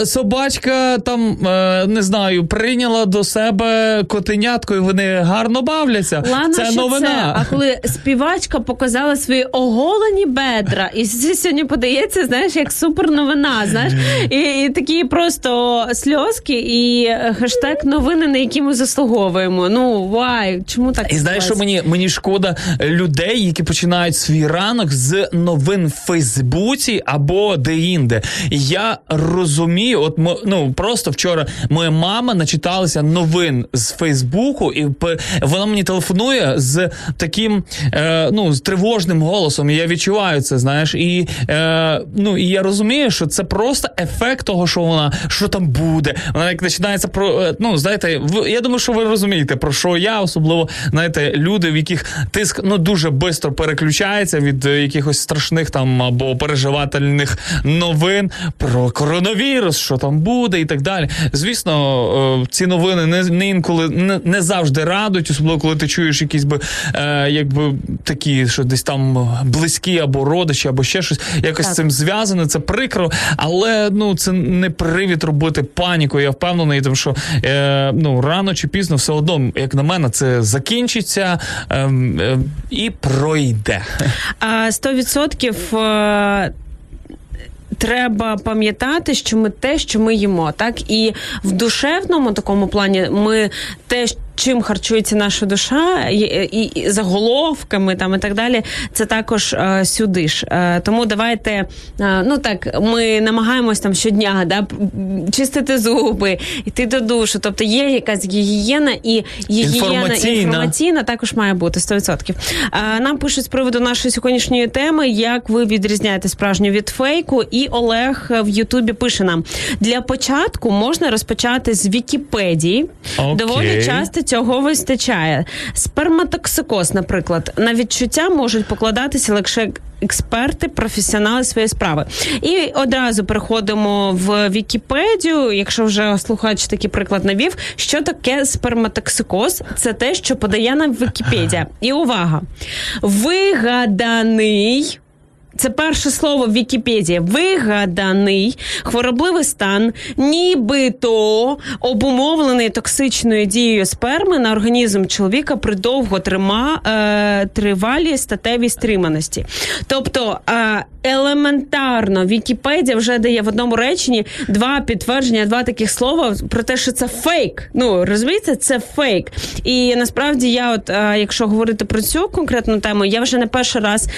е, собачка там е, не знаю, прийняла до себе котенятко, і вони гарно бавляться. Ладно, це що новина. Це, а коли співачка показала свої оголені бедра, і сьогодні подається, знаєш, як супер новина. Знаєш, і, і такі просто сльозки, і хештег новини, на які ми заслуговуємо. Ну вай, чому так? І знаєш, що мені, мені шкода людей, які починають свій ранок з новин в Фейсбуці або де-інде. Я розумію, от ну просто вчора моя мама начиталася новин з Фейсбуку, і вона мені телефонує з таким е, ну з тривожним голосом. І я відчуваю це, знаєш, і е, ну і я розумію, що це просто ефект того, що вона що там буде. Вона як починається про е, ну знаєте, ви- я думаю, що ви розумієте про що я, особливо знаєте, люди, в яких тиск ну дуже швидко переключається від е, якихось страшних там або переживательних новин про коронавірус, що там буде, і так далі. Звісно, е, ці новини не, не інколи не, завжди радують, особливо коли ти чуєш якісь би якби такі, що десь там близькі або родичі, або ще щось якось цим зв'язане. Це прикро, але ну це не привід робити паніку. Я впевнений, тому що е, ну рано чи пізно все одно, як на мене, це закінчиться е, е, і пройде. А 100% е, Треба пам'ятати, що ми те, що ми їмо, так і в душевному такому плані ми те, чим харчується наша душа, і, і, і заголовками там і так далі, це також е, сюди ж. Е, тому давайте, е, ну так, ми намагаємось там щодня да, чистити зуби, йти до душу. Тобто є якась гігієна і гігієна Інформаційна. інформаційна також має бути 100%. А, Нам пишуть з приводу нашої сьогоднішньої теми, як ви відрізняєте справжню від фейку. І Олег в Ютубі пише нам: для початку можна розпочати з Вікіпедії. Окей. Доволі часто цього вистачає. Сперматоксикоз, наприклад, на відчуття можуть покладатися лише експерти, професіонали своєї справи. І одразу переходимо в Вікіпедію. Якщо вже слухач такий приклад навів, що таке сперматоксикоз? Це те, що подає нам Вікіпедія. І увага! Вигаданий. Це перше слово в Вікіпедії. Вигаданий хворобливий стан, нібито обумовлений токсичною дією сперми на організм чоловіка при довго трима, е, тривалій статевій стриманості. Тобто е, елементарно Вікіпедія вже дає в одному реченні два підтвердження, два таких слова про те, що це фейк. Ну розумієте, це фейк. І насправді я, от е, якщо говорити про цю конкретну тему, я вже не перший раз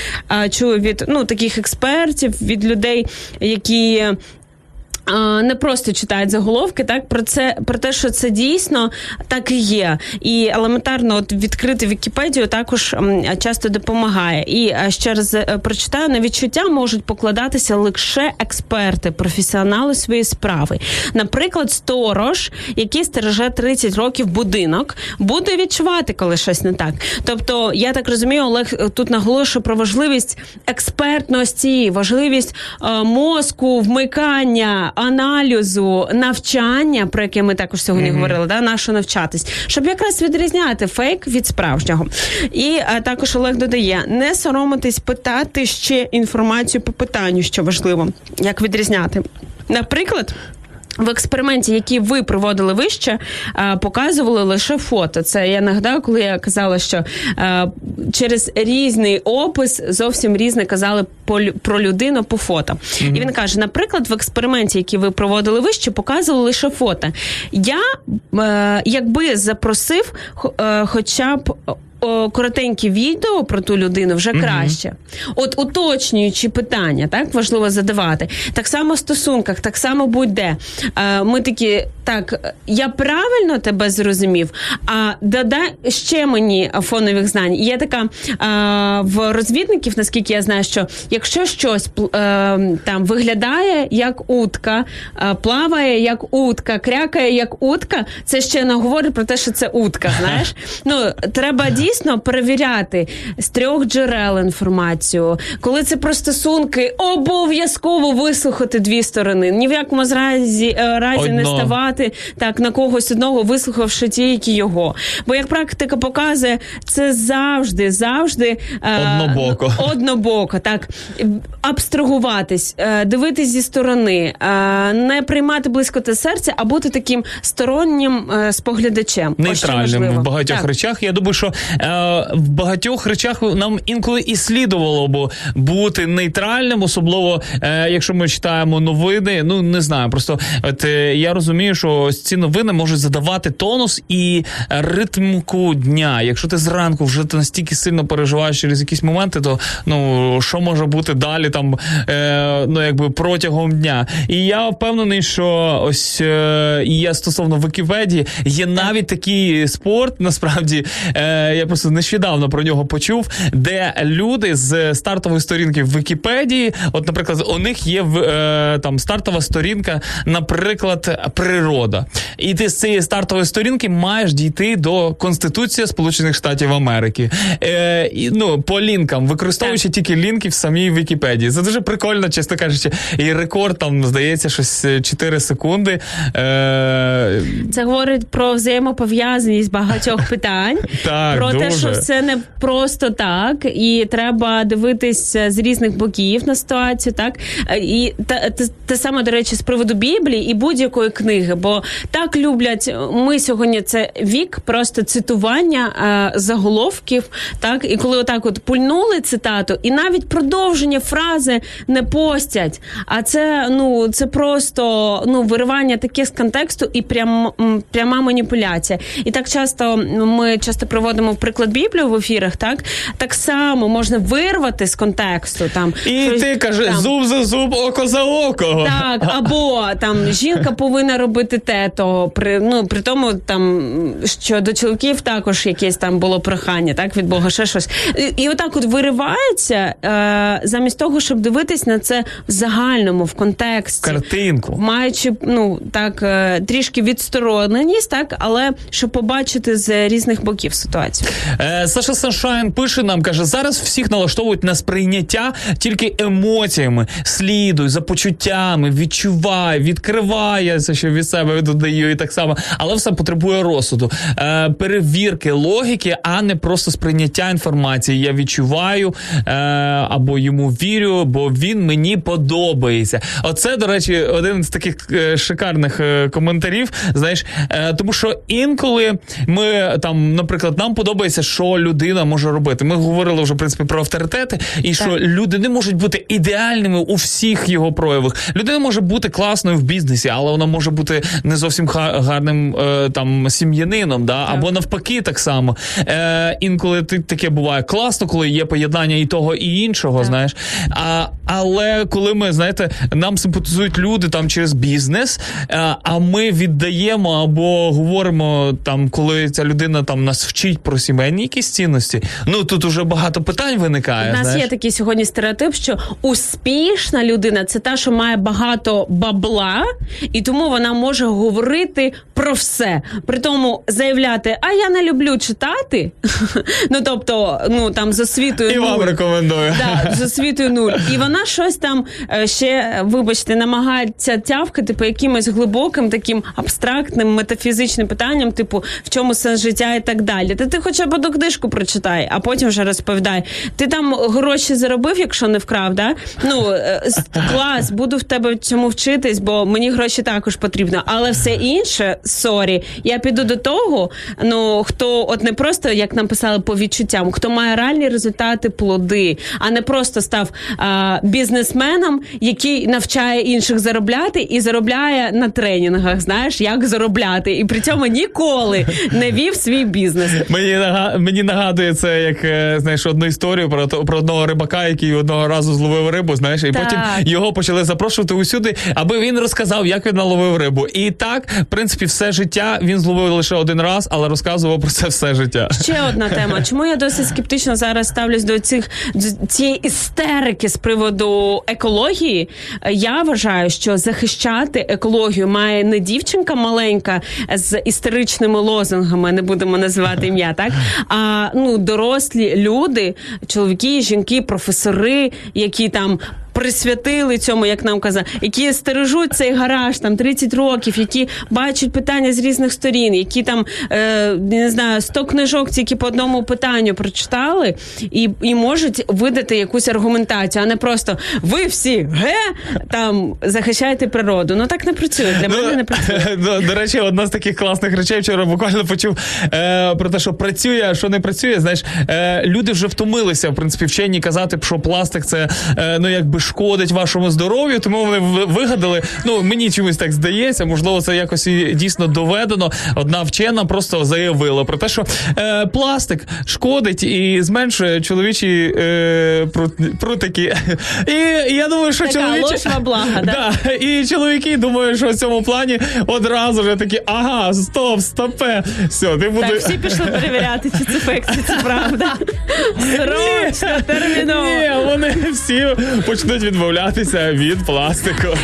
е, чую від ну таких експертів, від людей, які. Не просто читають заголовки, так про це про те, що це дійсно так і є, і елементарно от відкрити Вікіпедію також часто допомагає. І ще раз е, прочитаю на відчуття можуть покладатися лише експерти, професіонали своєї справи. Наприклад, сторож, який стереже 30 років будинок, буде відчувати, коли щось не так. Тобто, я так розумію, Олег е, тут наголошує про важливість експертності, важливість е, мозку, вмикання, аналізу, навчання, про яке ми також сьогодні говорили, да, на що навчатись, щоб якраз відрізняти фейк від справжнього. І а, також Олег додає: не соромитись питати ще інформацію по питанню, що важливо, як відрізняти. Наприклад. В експерименті, який ви проводили вище, е, показували лише фото. Це я нагадаю, коли я казала, що е, через різний опис зовсім різне казали про людину по фото. І він каже: наприклад, в експерименті, який ви проводили вище, показували лише фото. Я е, якби запросив хоча б. О, Коротеньке відео про ту людину вже краще. От уточнюючи питання, так важливо задавати. Так само в стосунках, так само будь-де. Е, Ми такі, так, я правильно тебе зрозумів, а додай ще мені фонових знань. Є така е, в розвідників, наскільки я знаю, що якщо щось е, там виглядає як утка, е, плаває як утка, крякає як утка, це ще не говорить про те, що це утка. Знаєш, ну треба дійсно перевіряти з трьох джерел інформацію. Коли це про стосунки, обов'язково вислухати дві сторони. Ні в якому разі, е, разі не ставати так на когось одного, вислухавши тільки його. Бо як практика показує, це завжди, завжди е, Однобоко. однобоко, так абстрагуватись, е, дивитись зі сторони, е, не приймати близько те серця, а бути таким стороннім е, споглядачем. Нейтральним в багатьох Так. речах. Я думаю, що в багатьох речах нам інколи і слідувало б бути нейтральним, особливо е, якщо ми читаємо новини. Ну не знаю, просто от е, я розумію, що ось ці новини можуть задавати тонус і ритмку дня. Якщо ти зранку вже ти настільки сильно переживаєш через якісь моменти, то ну що може бути далі там е, ну якби протягом дня. І я впевнений, що ось е, я стосовно Вікіпедії є навіть такий спорт. Насправді е, я просто нещодавно про нього почув, де люди з стартової сторінки в Вікіпедії, от, наприклад, у них є в е, там стартова сторінка, наприклад, природа. І ти з цієї стартової сторінки маєш дійти до Конституції Сполучених Штатів Америки. Е, і, ну, по лінкам, використовуючи тільки лінки в самій Вікіпедії. Це дуже прикольно, чесно кажучи. І рекорд там здається щось е, 4 секунди. Е, Це говорить про взаємопов'язаність багатьох питань. Так, про те, що все не просто так, і треба дивитися з різних боків на ситуацію, так Е, і те, те, те саме до речі, з приводу Біблії і будь-якої книги. Бо так люблять ми сьогодні. Це вік просто цитування е, заголовків, так і коли отак от пульнули цитату, і навіть продовження фрази не постять. А це ну це просто ну виривання таке з контексту і прям пряма маніпуляція. І так часто ми часто проводимо в приклад Біблію в ефірах. Так так само можна вирвати з контексту. Там і щось ти кажи там, зуб за зуб, око за око. так, або там жінка повинна робити те, то при ну при тому, там що до чоловіків також якесь там було прохання, так від Бога, ще щось. І, і отак от виривається, е, замість того, щоб дивитись на це в загальному, в контексті. Картинку. Маючи ну так е, трішки відстороненість, так але щоб побачити з різних боків ситуацію. Е, Саша Саншайн пише нам, каже: зараз всіх налаштовують на сприйняття тільки емоціями. Слідуй за почуттями, відчувай, відкривай, це що від себе додаю, і так само. Але все потребує розсуду, е, перевірки, логіки, а не просто сприйняття інформації. Я відчуваю е, або йому вірю, бо він мені подобається. Оце, до речі, один з таких шикарних коментарів. Знаєш, тому що інколи ми там, наприклад, нам подобається, що людина може робити. Ми говорили вже в принципі про авторитети, і що люди не можуть бути ідеальними у всіх його проявах. Людина може бути класною в бізнесі, але вона може бути не зовсім гарним е, там сім'янином, да? або навпаки, так само. Е, інколи таке буває класно, коли є поєднання і того, і іншого, знаєш. А, але коли ми, знаєте, нам симпатизують люди там через бізнес, е, а ми віддаємо або говоримо там, коли ця людина там нас вчить про сімейні якісь цінності. Ну тут уже багато питань виникає. У нас знаєш. є такий сьогодні стереотип, що успішна людина це та, що має багато бабла, і тому вона може говорити про все. При тому заявляти, а я не люблю читати. Ну тобто, ну там з освітою І вам нуль. рекомендую. Да, з освітою нуль. І вона щось там е, ще, вибачте, намагається тявкати по якимось глибоким, таким абстрактним, метафізичним питанням, типу, в чому сенс життя і так далі. Та ти хоча б одну книжку прочитай, а потім вже розповідай. Ти там гроші заробив, якщо не вкрав, да? Ну, е, клас, буду в тебе цьому вчитись, бо мені гроші також потрібно. Але все інше, sorry, я піду до того, ну, хто от не просто, як нам писали, по відчуттям, хто має реальні результати, плоди, а не просто став а, бізнесменом, який навчає інших заробляти і заробляє на тренінгах, знаєш, як заробляти, і при цьому ніколи не вів свій бізнес. Мені нага- мені нагадує це як е, знаєш одну історію про то- про одного рибака, який одного разу зловив рибу. Знаєш, і Так. потім його почали запрошувати усюди, аби він розказав, як він наловив рибу. І так, в принципі, все життя він зловив лише один раз, але розказував про це все життя. Ще одна тема. Чому я досить скептично зараз ставлюсь до цих до цієї істерики з приводу екології? Я вважаю, що захищати екологію має не дівчинка маленька з істеричними лозунгами, не будемо називати ім'я, так а ну дорослі люди, чоловіки, жінки, професори, які там. Присвятили цьому, як нам казали, які стережуть цей гараж там 30 років, які бачать питання з різних сторін, які там е, не знаю 100 книжок тільки по одному питанню прочитали, і, і можуть видати якусь аргументацію, а не просто ви всі ге там захищаєте природу. Ну так не працює. Для мене не працює. до, до речі, одна з таких класних речей вчора буквально почув е, про те, що працює, а що не працює. Знаєш, е, люди вже втомилися, в принципі, вчені казати, що пластик це е, ну якби шкодить вашому здоров'ю, тому вони вигадали. Ну мені чомусь так здається, можливо, це якось і дійсно доведено. Одна вчена просто заявила про те, що е, пластик шкодить і зменшує чоловічі е, прутики. І я думаю, що Така чоловічі... ложь да? Да, і чоловіки думають, що в цьому плані одразу вже такі, ага, стоп, стопе. Все, ти буде. Так, всі пішли перевіряти, чи це чи це правда. Срочно, терміново. Ні, вони всі почнуть відмовлятися від пластику.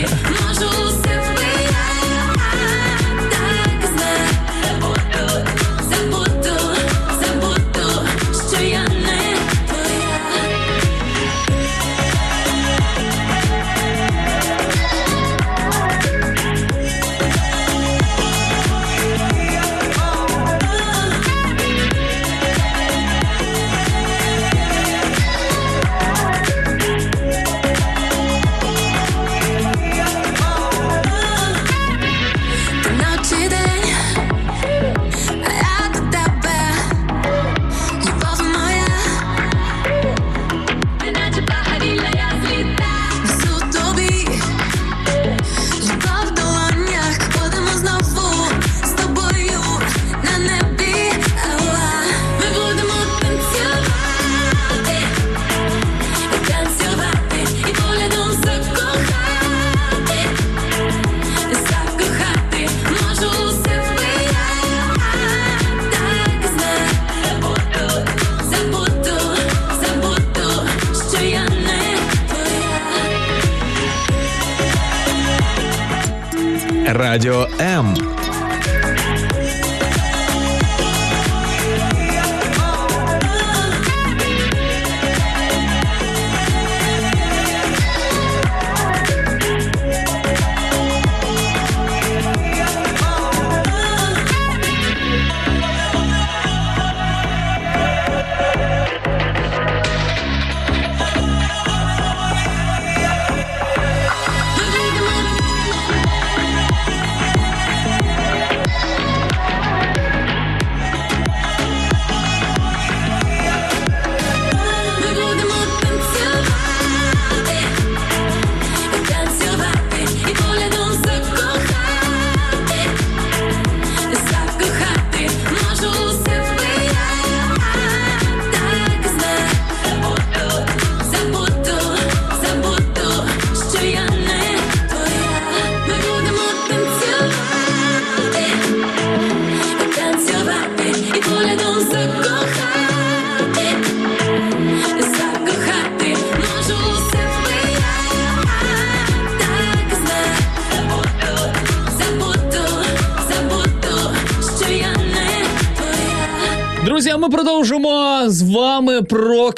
Радіо М.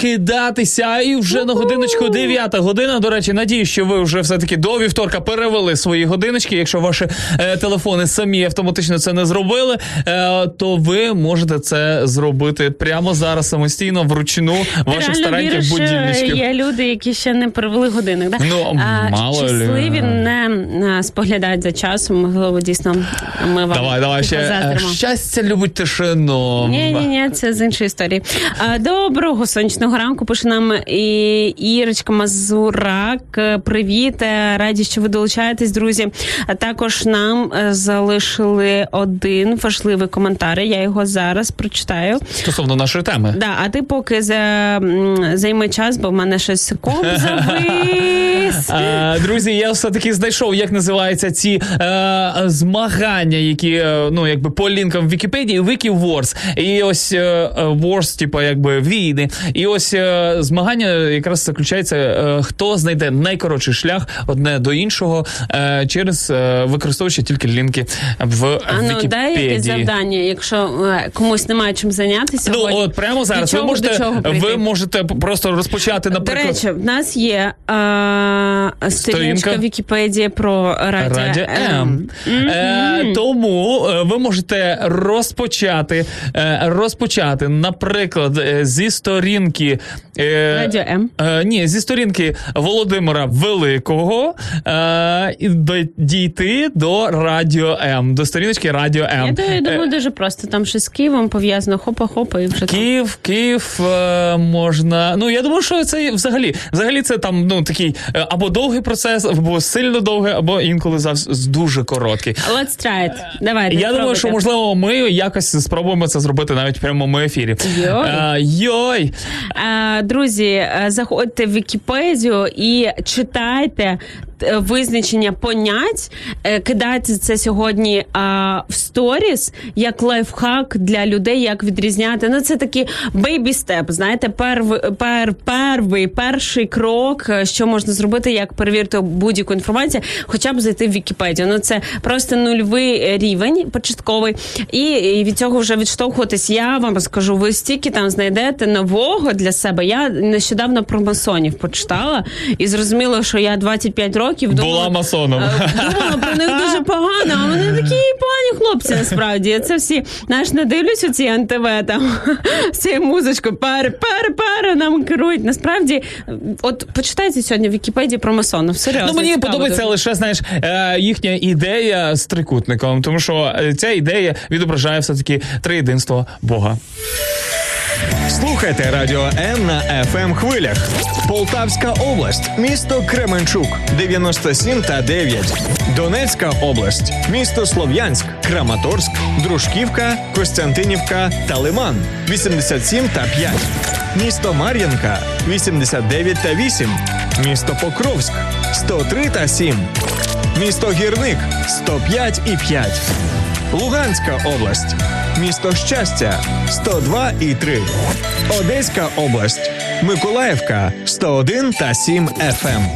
прокидатися. І вже на годиночку 9 година. До речі, надію, що ви вже все таки до вівторка перевели свої годиночки. Якщо ваші е, телефони самі автоматично це не зробили, е, то ви можете це зробити прямо зараз самостійно вручну ваших стареньких віриш, є люди, які ще не перевели годинник. Да? Ну, мало лі. щасливі не е, споглядають за часом. Можливо, дійсно ми вам Давай, давай ще е, щастя любить тишину. Ні, ні, ні, це з іншої історії. А, Доброго сонячного ранку. Пише нам і Ірочка Мазурак. Привіт, е, раді, що ви долучаєтесь, друзі. А також нам е, залишили один важливий коментар. Я його зараз прочитаю. Стосовно нашої теми. Да, а ти поки за, займи час, бо в мене щось комп завис. Друзі, я все-таки знайшов, як називаються ці е, змагання, які е, ну якби по лінкам в Вікіпедії, Wiki Wars. І ось е, Wars, типу, якби війни. І ось е, змагання якраз заключається, е, хто знайде найкоротший шлях одне до іншого е, через використовуючи тільки лінки в А ну Вікіпедії. дай якесь завдання, якщо комусь немає чим зайнятися. Ну сьогодні. от прямо зараз чого ви можете ви можете просто розпочати, наприклад. До речі, в нас є е, Сторінка? в Вікіпедії про радіо, Радіо М. Е, тому ви можете розпочати, розпочати, наприклад, зі сторінки. Е, Радіо М. Е, ні, зі сторінки Володимира Великого е, до- дійти до Радіо М, до сторіночки Радіо М. Я думаю, Е, думаю, дуже просто. Там щось з Києвом пов'язано, хопа-хопа і вже там. Київ, Київ е, можна. Ну я думаю, що це взагалі, взагалі це там ну такий е, або довгий процес, або сильно довгий, або інколи завс дуже короткий. Let's try it. Давайте. Я думаю, що можливо ми якось спробуємо це зробити навіть в прямому ефірі. Йой. Е, йой. Друзі, е, заходьте в Вікіпедію і читайте е, визначення понять. Е, Кидайте це сьогодні а, в сторіс як лайфхак для людей, як відрізняти. Ну, це такий бейбі степ. Знаєте, перв, пер, первий, перший крок, що можна зробити, як перевірити будь-яку інформацію, хоча б зайти в Вікіпедію. Ну це просто нульовий рівень початковий, і від цього вже відштовхуватись. Я вам скажу, ви стільки там знайдете нового для себе. Я нещодавно про масонів почитала і зрозуміла, що я 25 років думала, Була масоном. е, думала про них дуже погано. А вони такі погані хлопці насправді. я Це всі знаєш, не дивлюсь у ці НТВ там цією музичкою. Пере, пере, пере нам керують. Насправді, от почитайте сьогодні в Вікіпедії про масонів. Серйозно. Ну, мені подобається дуже. лише знаєш е, їхня ідея з трикутником, тому що е, ця ідея відображає все таки триєдинство Бога. Слухайте Радіо М на fm хвилях. Полтавська область, місто Кременчук 97 та 9. Донецька область, місто Слов'янськ, Краматорськ, Дружківка, Костянтинівка та Лиман 87 та 5. Місто Мар'янка 89 та 8. Місто Покровськ 103 та 7. Місто Гірник 105 і 5. Луганська область, місто Щастя 102 і 3. Одеська область, Миколаївка 101 та 7 FM.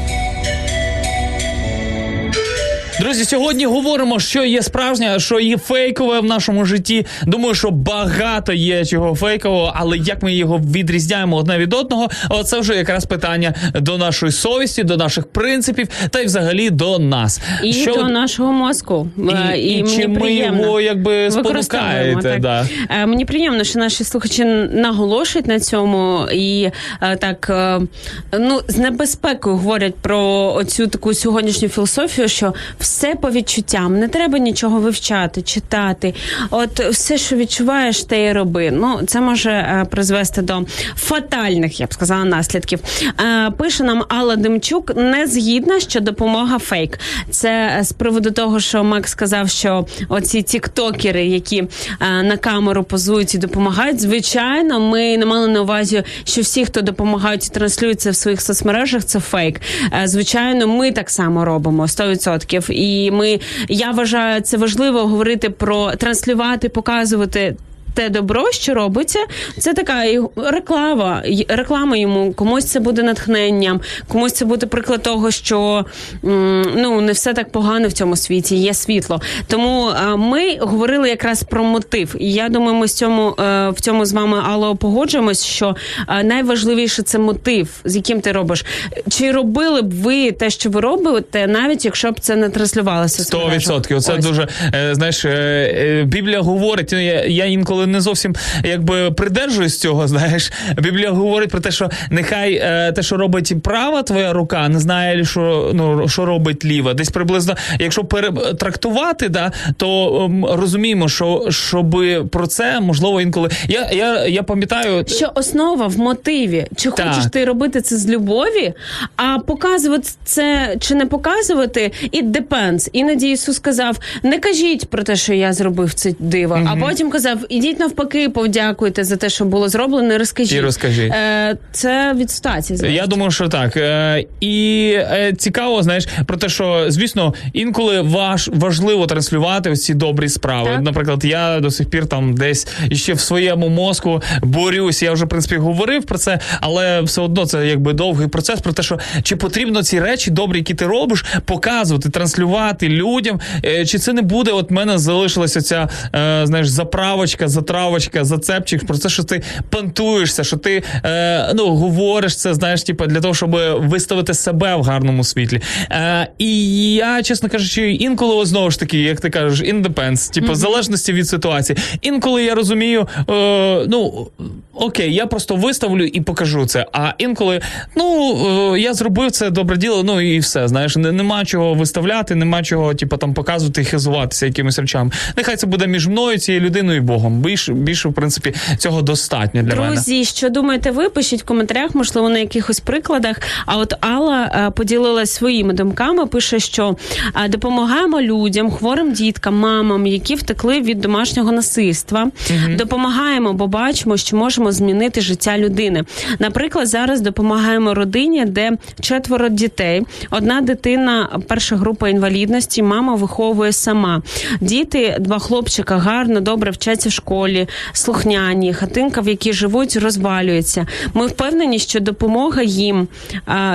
Друзі, сьогодні говоримо, що є справжнє, а що є фейкове в нашому житті. Думаю, що багато є чого фейкового, але як ми його відрізняємо одне від одного, оце вже якраз питання до нашої совісті, до наших принципів та й взагалі до нас. І Що- до нашого мозку. І- Е, і мені чи ми його, якби, спонукаєте, да. Е, Мені приємно, що наші слухачі наголошують на цьому і е, так ну з небезпекою говорять про оцю таку сьогоднішню філософію, що все по відчуттям, не треба нічого вивчати, читати. От все, що відчуваєш, те і роби. Ну це може е, призвести до фатальних, я б сказала, наслідків. Е, Пише нам Алла Демчук, не згідна, що допомога фейк. Це з приводу того, що Макс сказав, що оці тіктокери, які е, на камеру позують і допомагають. Звичайно, ми не мали на увазі, що всі, хто допомагають і транслюють це в своїх соцмережах, це фейк. Звичайно, ми так само робимо 100%. І ми я вважаю, це важливо говорити про транслювати, показувати те добро, що робиться, це така реклама, реклама йому. Комусь це буде натхненням, комусь це буде приклад того, що ну не все так погано в цьому світі, є світло. Тому е, ми говорили якраз про мотив. І я думаю, ми з цьому е, в цьому з вами Алло погоджуємось, що е, найважливіше це мотив, з яким ти робиш. Чи робили б ви те, що ви робите, навіть якщо б це не транслювалося? в Сто соцмережах? відсотків. Це Ось. дуже знаєш, Біблія говорить. ну, Я, я інколи не зовсім якби придержуюсь цього. Знаєш, Біблія говорить про те, що нехай е, те, що робить права твоя рука, не знає, що ну що робить ліва. Десь приблизно, якщо перетрактувати, да, то ем, розуміємо, що щоби про це можливо інколи. Я, я, я пам'ятаю. Що основа в мотиві? Чи Так. хочеш ти робити це з любові? А показувати це чи не показувати, it depends. Іноді Ісус сказав: не кажіть про те, що я зробив це диво. А потім казав: ідіть навпаки, подякуйте за те, що було зроблено, і розкажіть. І розкажіть. Е, це від ситуації. залежить. Я думаю, що так. Е, і е, цікаво, знаєш, про те, що звісно, інколи важ, важливо транслювати ці добрі справи. Так. Наприклад, я до сих пір там десь ще в своєму мозку борюсь. Я вже в принципі говорив про це, але все одно це якби довгий процес. Про те, що чи потрібно ці речі добрі, які ти робиш, показувати, транслювати людям. Е, чи це не буде? От мене залишилася ця е, знаєш заправочка, затравочка, зацепчик про те, що ти пантуєшся, що ти е, ну говориш це, знаєш, типу, для того, щоб виставити себе в гарному світлі. Е, і я, чесно кажучи, інколи знову ж таки, як ти кажеш, independence, типу, в залежності від ситуації. Інколи я розумію, е, ну окей, я просто виставлю і покажу це. А інколи, ну е, я зробив це добре діло, ну і все. Знаєш, не, нема чого виставляти, нема чого, типу, там показувати і хизуватися якимись речами. Нехай це буде між мною, цією людиною і Богом. Більше, більше в принципі, цього достатньо для мене. Друзі, що думаєте, ви пишіть в коментарях, можливо, на якихось прикладах. А от Алла е, поділилась своїми думками. Пише, що е, допомагаємо людям, хворим діткам, мамам, які втекли від домашнього насильства. Допомагаємо, бо бачимо, що можемо змінити життя людини. Наприклад, зараз допомагаємо родині, де четверо дітей. Одна дитина, перша група інвалідності, мама виховує сама. Діти, два хлопчика гарно, добре вчаться в школі, слухняні, хатинка, в якій живуть, розвалюється. Ми впевнені, що допомога їм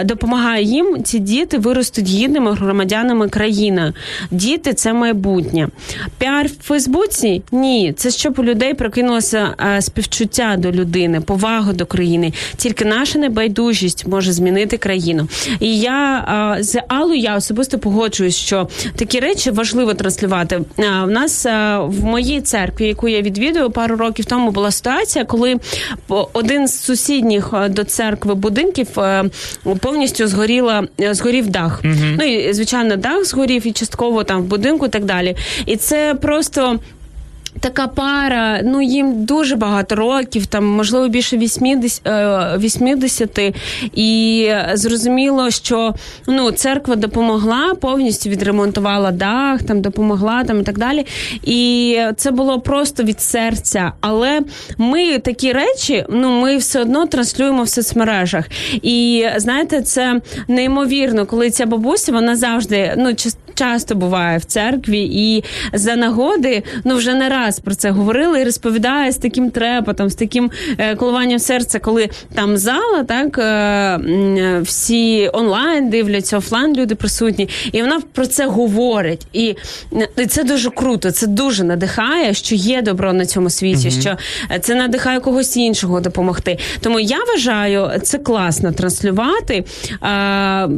допомагає їм. Ці діти виростуть гідними громадянами країни. Діти це майбутнє. Піар в Фейсбуці ні, це щоб у людей прокинулося співчуття до людини, повага до країни. Тільки наша небайдужість може змінити країну. І я з Аллою я особисто погоджуюсь, що такі речі важливо транслювати. В нас в моїй церкві, яку я відвідую пару років тому, була ситуація, коли один з сусідніх до церкви будинків повністю згоріла е, згорів дах. Ну і звичайно, дах згорів і частково там в будинку і так далі. І це просто. Така пара, ну їм дуже багато років, там можливо більше 80, е, 80 і зрозуміло, що ну церква допомогла, повністю відремонтувала дах, там допомогла там і так далі. І це було просто від серця. Але ми такі речі, ну ми все одно транслюємо в соцмережах. І знаєте, це неймовірно, коли ця бабуся вона завжди ну ча- часто буває в церкві, і за нагоди ну вже не раз про це говорили і розповідає з таким трепотом, з таким е, коливанням серця, коли там зала, так е, всі онлайн дивляться, офлайн люди присутні, і вона про це говорить. І, це дуже круто, це дуже надихає, що є добро на цьому світі, що е, це надихає когось іншого допомогти. Тому я вважаю, це класно транслювати е,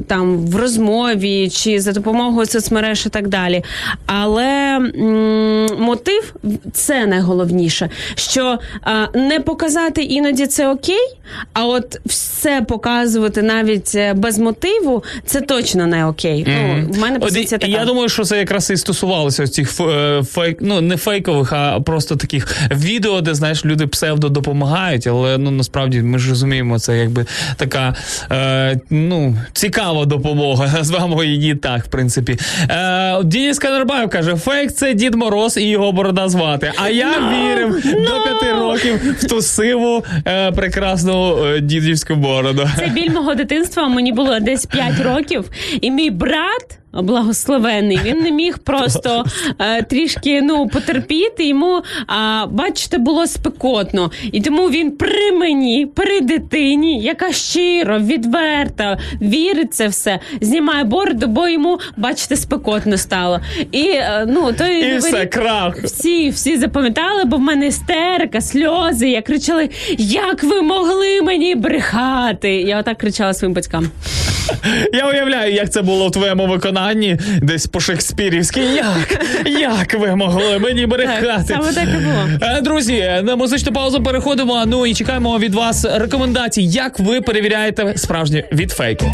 там в розмові чи за допомогою соцмереж і так далі. Але м, мотив це найголовніше, що е, не показати іноді це окей, а от все показувати навіть е, без мотиву, це точно не окей. Ну, в мене позиція і- така. Я думаю, що це якраз і стосувалося ось цих е, фейк, ну не фейкових, а просто таких відео, де знаєш, люди псевдо допомагають, але ну насправді ми ж розуміємо, це якби така е, ну цікава допомога. Назвемо її так, в принципі. Е, Денис Канербаєв каже: фейк це Дід Мороз і його борода звати. А я вірив до п'яти років в ту сиву е, прекрасну е, дідівську бороду. Це біль мого дитинства. Мені було десь п'ять років, і мій брат. Благословений. Він не міг просто е, трішки ну потерпіти. Йому а, бачите, було спекотно, і тому він при мені, при дитині, яка щиро, відверта, вірить це все, знімає бороду, бо йому, бачите, спекотно стало. І е, ну той І все, крах. всі, всі запам'ятали, бо в мене істерика, сльози. Я кричали: Як ви могли мені брехати? Я отак кричала своїм батькам. Я уявляю, як це було в твоєму виконанні, десь по шекспірівськи. Як? Як ви могли мені брехати? Саме так і було. Е, Друзі, на музичну паузу переходимо. Ну і чекаємо від вас рекомендацій, як ви перевіряєте справжнє від фейку.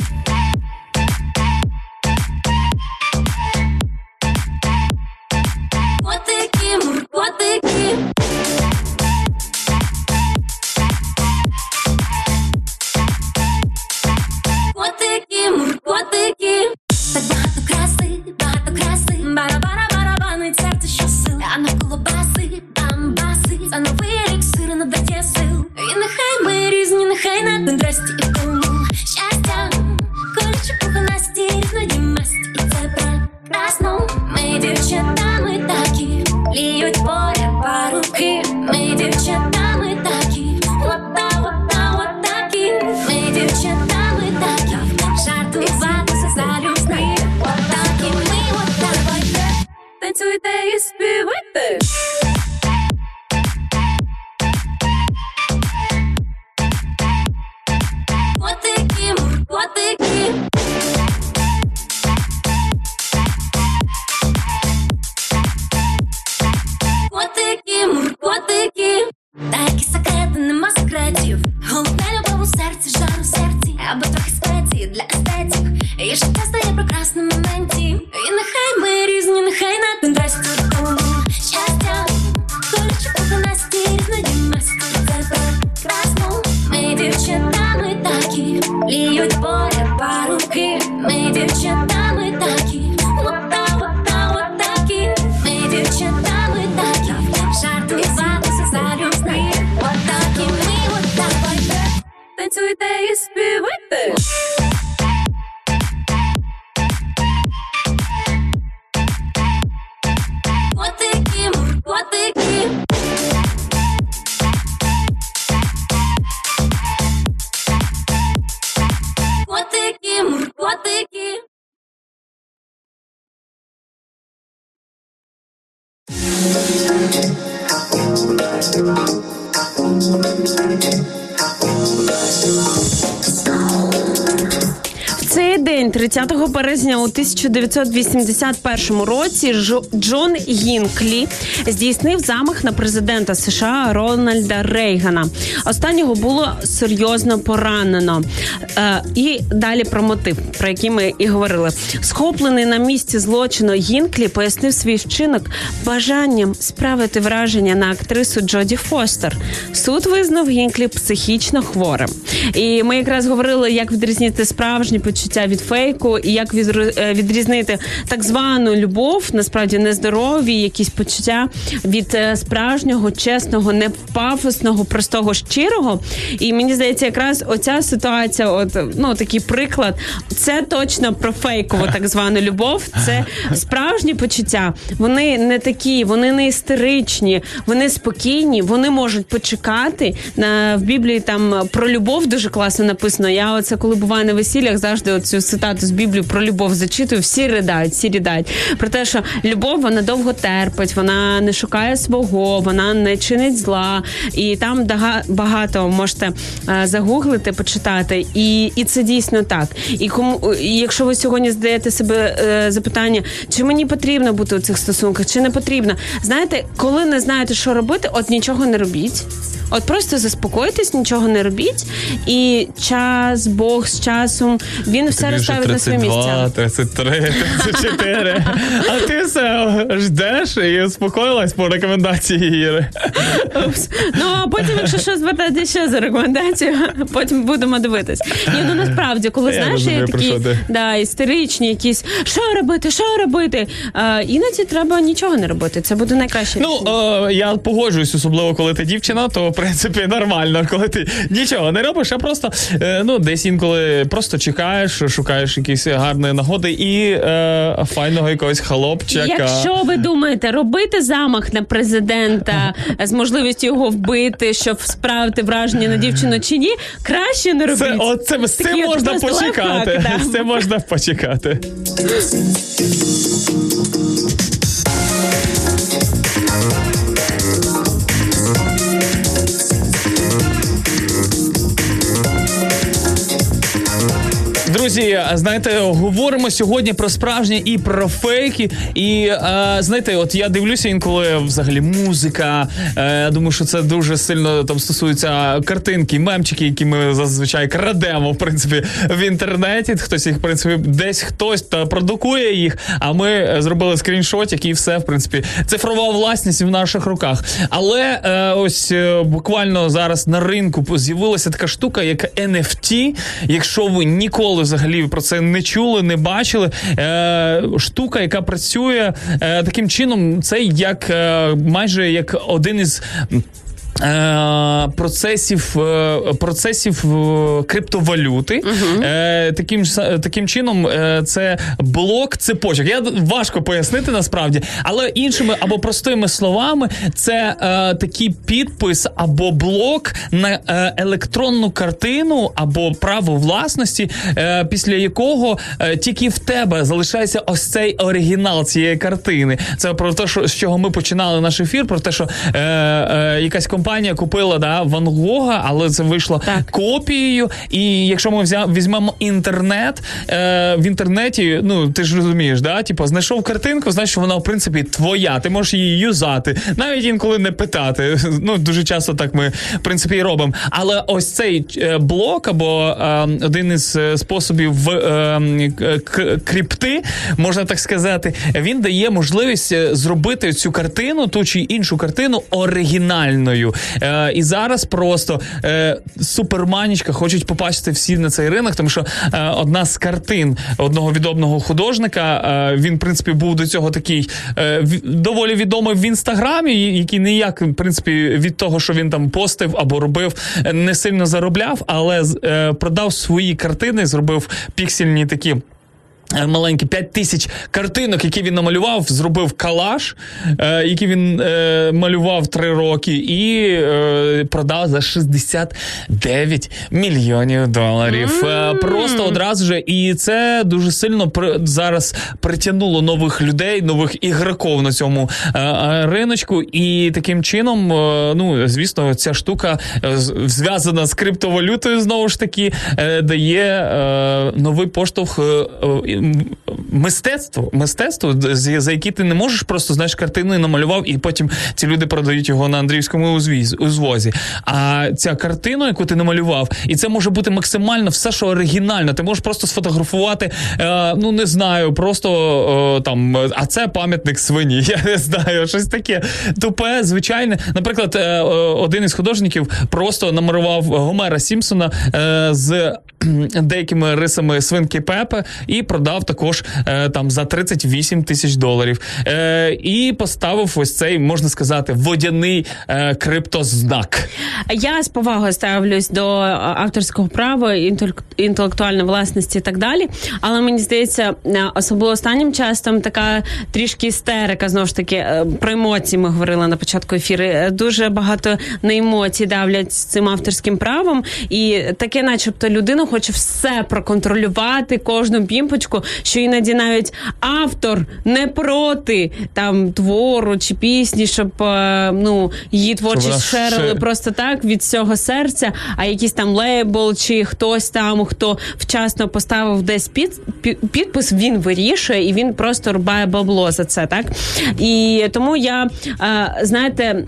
1981 році, Жо- Джон Гінклі здійснив замах на президента США Рональда Рейгана. Останнього було серйозно поранено. Е, і далі про мотив, про який ми і говорили. Схоплений на місці злочину Гінклі пояснив свій вчинок бажанням справити враження на актрису Джоді Фостер. Суд визнав Гінклі психічно хворим. І ми якраз говорили, як відрізнити справжні почуття від фейку, і як відру- е, відрізнити так звану любов, насправді нездорові якісь почуття від е, справжнього, чесного, не пафосного, простого, щирого. І мені здається, якраз оця ситуація, от ну такий приклад, це точно про фейкову так звану любов. Це справжні почуття. Вони не такі, вони не істеричні, вони спокійні, вони можуть почекати. На в Біблії там про любов дуже класно написано. Я оце коли буваю на весіллях, завжди цю цитату з Біблії про любов зачитую. Всі ридають, всі ридають. Про те, що любов вона довго терпить, вона не шукає свого, вона не чинить зла. І там багато можете е, загуглити, почитати. І, і це дійсно так. І кому і якщо ви сьогодні задаєте себе е, запитання, чи мені потрібно бути у цих стосунках, чи не потрібно, знаєте, коли не знаєте, що робити, от нічого не робіть. От просто заспокойтесь, нічого не робіть, і час, Бог з часом він все розставить на свої місця. 33, 34. А ти все ждеш і успокоїлась по рекомендації Іри. Упс. Ну а потім, якщо що звертати ще за рекомендацію, потім будемо дивитись. Ні, ну насправді, коли Я знаєш, є такі да, істеричні, якісь що робити, що робити. А, іноді треба нічого не робити. Це буде найкраще. Ну, рішення. е, я погоджуюсь, особливо коли ти дівчина, то в принципі, нормально, коли ти нічого не робиш, а просто е, ну, десь інколи просто чекаєш, шукаєш якісь гарні нагоди і е, файного якогось хлопчика. Якщо ви думаєте робити замах на президента з можливістю його вбити, щоб справити враження на дівчину чи ні, краще не робити. Це, от, це, з цим можна почекати. лайфхак, да. Це можна почекати. Друзі, знаєте, говоримо сьогодні про справжнє і про фейки. І е, знаєте, от я дивлюся інколи взагалі музика. Е, я думаю, що це дуже сильно там стосується картинки, мемчики, які ми зазвичай крадемо в принципі в інтернеті. Хтось їх в принципі десь хтось та продукує їх. А ми зробили скріншотик і все в принципі цифрова власність в наших руках. Але е, ось е, буквально зараз на ринку з'явилася така штука, як NFT. Якщо ви ніколи взагалі про це не чули, не бачили. Е, штука, яка працює е, таким чином, це як е, майже як один із. Е, Процесів е, процесів е, криптовалюти Е, таким таким чином це блок цепочок. Я важко пояснити насправді, але іншими або простими словами, це е, такий підпис або блок на електронну картину або право власності, е, після якого е, тільки в тебе залишається ось цей оригінал цієї картини. Це про те, що з чого ми починали наш ефір, про те, що якась компанія купила да, Ван Гога, але це вийшло Так. копією. І якщо ми взя, візьмемо інтернет, е, в інтернеті, ну ти ж розумієш, да? Типу, знайшов картинку, значить, вона в принципі твоя. Ти можеш її юзати, навіть інколи не питати. Ну дуже часто так ми в принципі і робимо. Але ось цей е, блок або е, один із е, способів в е, к- крипти, можна так сказати, він дає можливість е, зробити цю картину, ту чи іншу картину оригінальною. Е, і зараз просто е, суперманічка хочуть попасти всі на цей ринок, тому що е, одна з картин одного відомого художника, е, він, в принципі, був до цього такий е, доволі відомий в інстаграмі, який ніяк, в принципі, від того, що він там постив або робив, не сильно заробляв, але е, продав свої картини, зробив піксельні такі. Е, Маленькі 5 тисяч картинок, які він намалював, зробив калаш, е, який він е, малював 3 роки, і е, продав за 69 мільйонів доларів. Е, просто одразу же. І це дуже сильно при, зараз притягнуло нових людей, нових ігроків на цьому е, риночку. І таким чином, е, ну звісно, ця штука е, зв'язана з криптовалютою, знову ж таки, е, дає е, новий поштовх м- мистецтву, мистецтву, з- за які ти не можеш просто знаєш картину намалював, і потім ці люди продають його на Андріївському узвозі. А ця картина, яку ти намалював, і це може бути максимально все, що оригінально. Ти можеш просто сфотографувати, е, ну не знаю, просто е, там, а це пам'ятник свині. Я не знаю, щось таке тупе, звичайне. Наприклад, е, е, один із художників просто намалював Гомера Сімпсона е, з деякими рисами свинки Пепе і продав також е, там за 38 тисяч доларів. Е, і поставив ось цей, можна сказати, водяний е, криптознак. Я з повагою ставлюсь до авторського права, інтелектуальної власності і так далі. Але мені здається, особливо останнім часом така трішки істерика, знову ж таки, про емоції ми говорили на початку ефіру. Дуже багато на емоції давлять з цим авторським правом, і таке, начебто, людина хоче все проконтролювати, кожну пімпочку, що іноді навіть автор не проти там твору чи пісні, щоб е, ну її творчість шерили ще- просто так від всього серця, а якийсь там лейбл чи хтось там, хто вчасно поставив десь під, пі- підпис, він вирішує і він просто рубає бабло за це, так? І тому я, е, знаєте,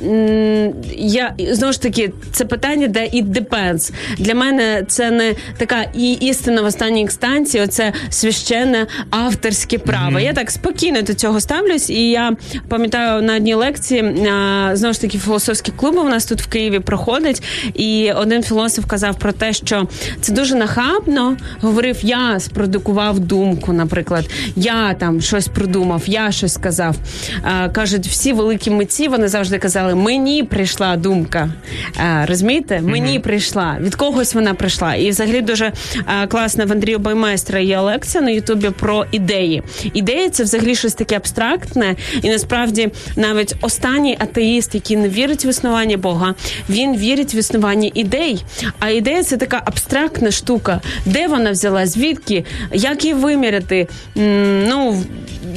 я знову ж таки, це питання, де it depends. Для мене це не така і істина в останній інстанції, оце священна це не авторське право. Я так спокійно до цього ставлюсь. І я пам'ятаю на одній лекції а, знову ж таки філософські клуби у нас тут в Києві проходить. І один філософ казав про те, що це дуже нахабно. Говорив, я спродукував думку, наприклад, я там щось придумав, я щось сказав. А, кажуть, всі великі митці вони завжди казали: мені прийшла думка. А, розумієте? Мені прийшла. Від когось вона прийшла. І взагалі дуже а, класно в Андрію Баймайстра є лекція на Ютубі про ідеї. Ідеї це взагалі щось таке абстрактне, і насправді навіть останній атеїст, який не вірить в існування Бога, він вірить в існування ідей. А ідея це така абстрактна штука. Де вона взяла? Звідки? Як її виміряти? Ну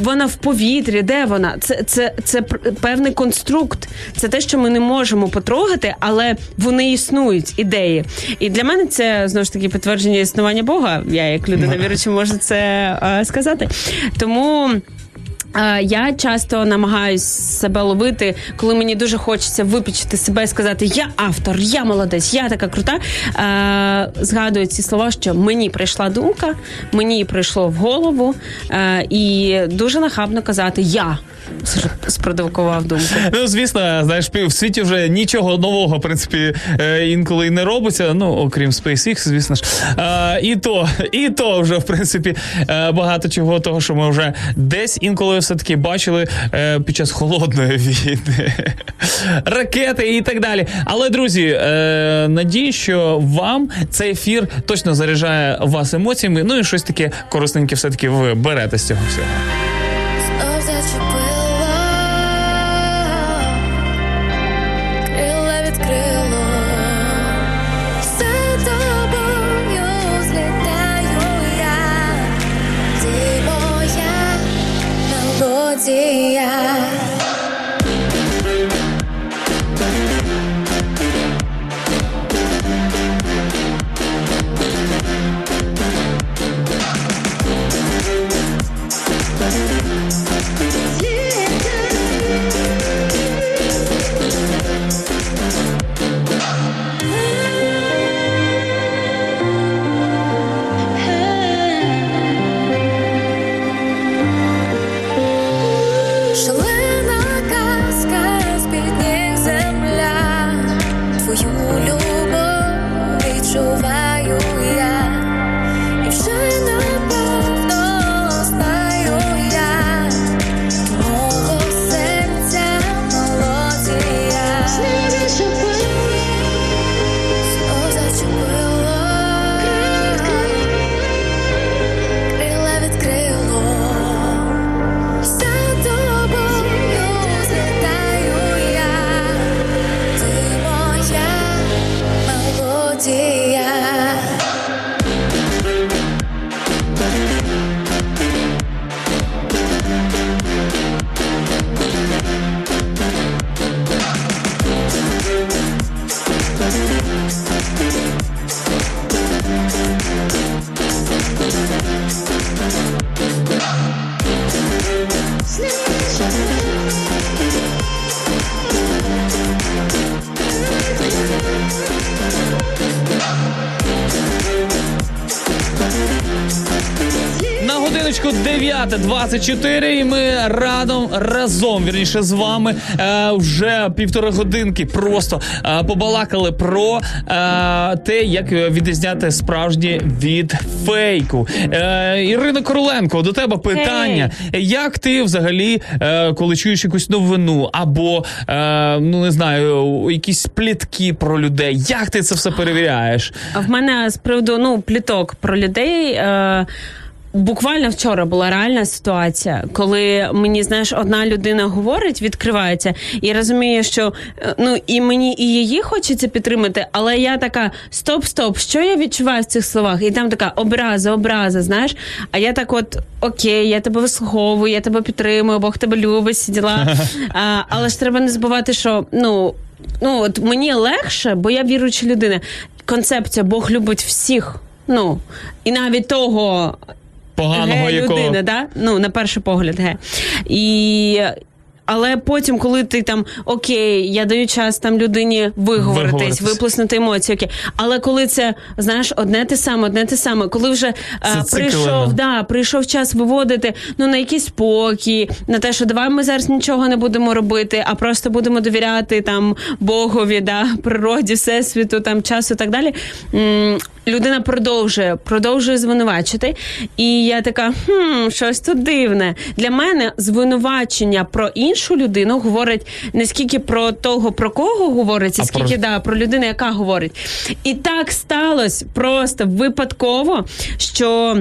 вона в повітрі, де вона? Це, це, це певний конструкт. Це те, що ми не можемо потрогати, але вони існують, ідеї. І для мене це знову ж таки підтвердження існування Бога. Я як людина віруюча можу це е, сказати. Тому. Е, Я часто намагаюсь себе ловити, коли мені дуже хочеться випічити себе і сказати Я автор, я молодець, я така крута. Е, Згадую ці слова, що мені прийшла думка, мені прийшло в голову, і дуже нахабно казати Я спродукував думку. Ну, звісно, знаєш, в світі вже нічого нового, в принципі, е, інколи і не робиться. Ну, окрім SpaceX, звісно ж. Е, І то, і то вже, в принципі, е, багато чого того, що ми вже десь інколи все-таки бачили е, під час холодної війни, ракети і так далі. Але, друзі, надію, що вам цей ефір точно заряджає вас емоціями. Ну і щось таке корисненьке все-таки ви берете з цього всього. 9.24 і ми радом разом, вірніше з вами е, вже півтори годинки просто е, побалакали про е, те, як відрізняти справжнє від фейку. Е, Ірина Короленко, до тебе питання. Як ти взагалі, е, коли чуєш якусь новину або е, ну не знаю, якісь плітки про людей, як ти це все перевіряєш? А в мене з приводу ну пліток про людей. Е- Буквально вчора була реальна ситуація, коли мені знаєш, одна людина говорить, відкривається, і розуміє, що е, ну і мені і її хочеться підтримати, але я така: стоп, стоп, що я відчуваю в цих словах? І там така образа, образа, знаєш. А я так, от окей, я тебе вислуховую, я тебе підтримую, Бог тебе любить, всі діла. А, але ж треба не забувати, що ну. Ну от мені легше, бо я віруюча людина. Концепція Бог любить всіх. Ну і навіть того Поганого ге якого людини, да? ну на перший погляд, ге. І але потім, коли ти там окей, я даю час там людині виговоритись, Виговоритись. виплеснути емоції, окей. Але коли це знаєш, одне те саме, одне те саме, коли вже е, прийшов, да, прийшов час виводити ну на якийсь спокій, на те, що давай ми зараз нічого не будемо робити, а просто будемо довіряти там Богові, да, природі, всесвіту, там часу і так далі. М, Людина продовжує, продовжує звинувачити. І я така, хм, щось тут дивне. Для мене звинувачення про іншу людину говорить не скільки про того, про кого говорить, А а скільки про- да, про людину, яка говорить. І так сталося просто випадково, що.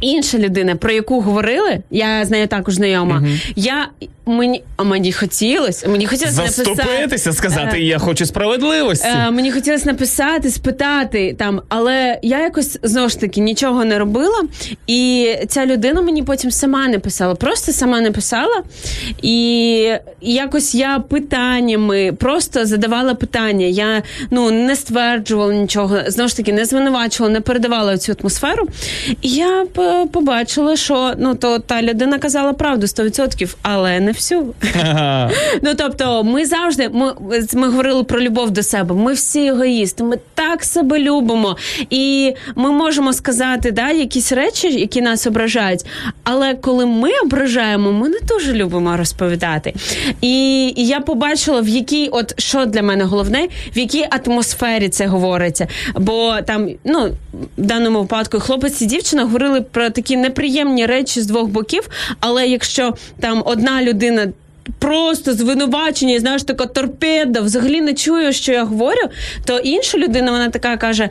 Інша людина, про яку говорили, я з нею також знайома. Я мені а мені хотілося, мені хотілося написати. Заступитися, сказати, Е, я хочу справедливості. Е, мені хотілося написати, спитати там, але я якось знову ж таки нічого не робила. І ця людина мені потім сама не писала, просто сама не писала. І, якось я питаннями просто задавала питання. Я ну не стверджувала нічого, знову ж таки, не звинувачувала, не передавала цю атмосферу. І я п- побачила, що ну то та людина казала правду 100%, але не всю. Ага. Ну тобто, ми завжди ми, ми говорили про любов до себе. Ми всі егоїсти, ми так себе любимо, і ми можемо сказати да, якісь речі, які нас ображають. Але коли ми ображаємо, ми не дуже любимо розповідати. І, і я побачила, в якій, от що для мене головне, в якій атмосфері це говориться. Бо там, ну в даному випадку, хлопець і дівчина говорили про такі неприємні речі з двох боків. Але якщо там одна людина просто звинувачення, знаєш, така торпеда, взагалі не чує, що я говорю, то інша людина вона така каже: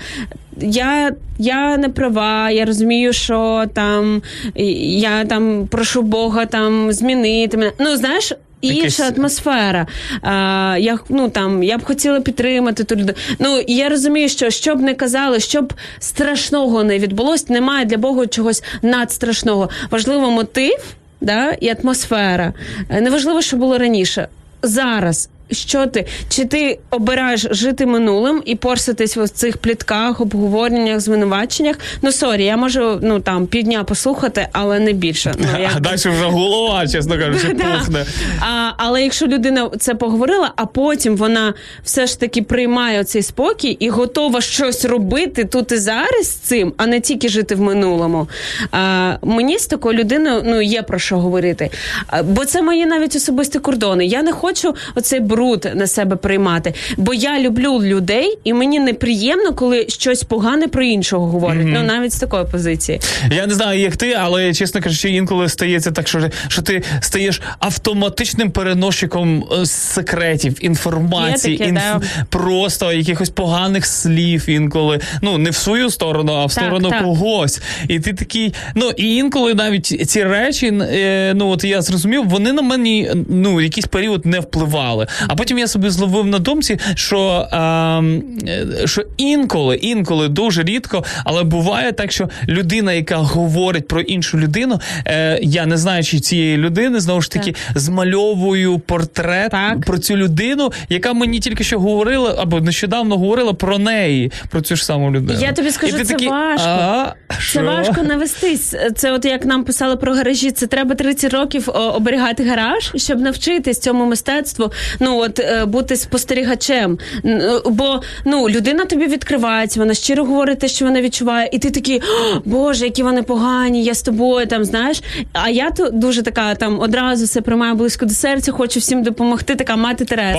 Я, я не права, я розумію, що там я там прошу Бога там змінити мене. Ну, знаєш. Інша атмосфера. А, я, ну, там, я б хотіла підтримати ту людину. Ну, я розумію, що що б не казали, що б страшного не відбулося, немає для Бога чогось надстрашного. Важливо мотив да, і атмосфера. Е, Неважливо, що було раніше. Зараз. Що ти? Чи ти обираєш жити минулим і поритись в цих плітках, обговореннях, звинуваченнях? Ну sorry, я можу ну там півдня послухати, але не більше. Ну, А далі вже голова, чесно кажучи, пухне. А, але якщо людина це поговорила, а потім вона все ж таки приймає цей спокій і готова щось робити тут і зараз з цим, а не тільки жити в минулому. А, мені з такою людиною ну є про що говорити. А, бо це мої навіть особисті кордони. Я не хочу оцей бруд на себе приймати, бо я люблю людей, і мені неприємно, коли щось погане про іншого говорять. Ну навіть з такої позиції. Я не знаю, як ти, але чесно кажучи, інколи стається так, що, що ти стаєш автоматичним переносчиком е, секретів, інформації, таке, да. просто якихось поганих слів інколи. Ну не в свою сторону, а в Так, сторону так. когось. І ти такий. Ну і інколи навіть ці речі, е, ну от я зрозумів, вони на мені ну якийсь період не впливали. А потім я собі зловив на думці, що, ем, е, що інколи, інколи дуже рідко, але буває так, що людина, яка говорить про іншу людину, е, я не знаючи цієї людини, знову ж таки, змальовую портрет Так. про цю людину, яка мені тільки що говорила, або нещодавно говорила про неї, про цю ж саму людину. Я тобі скажу, це такий, важко. «А, Це що?» важко навестись. Це от як нам писали про гаражі. Це треба 30 років оберігати гараж, щоб навчитись цьому мистецтву. Ну от е, бути спостерігачем. Е, Бо ну людина тобі відкривається, вона щиро говорить те, що вона відчуває, і ти такий, «О, Боже, які вони погані, я з тобою там знаєш. А я то дуже така там одразу все приймаю близько до серця, хочу всім допомогти. Така мати Тереза.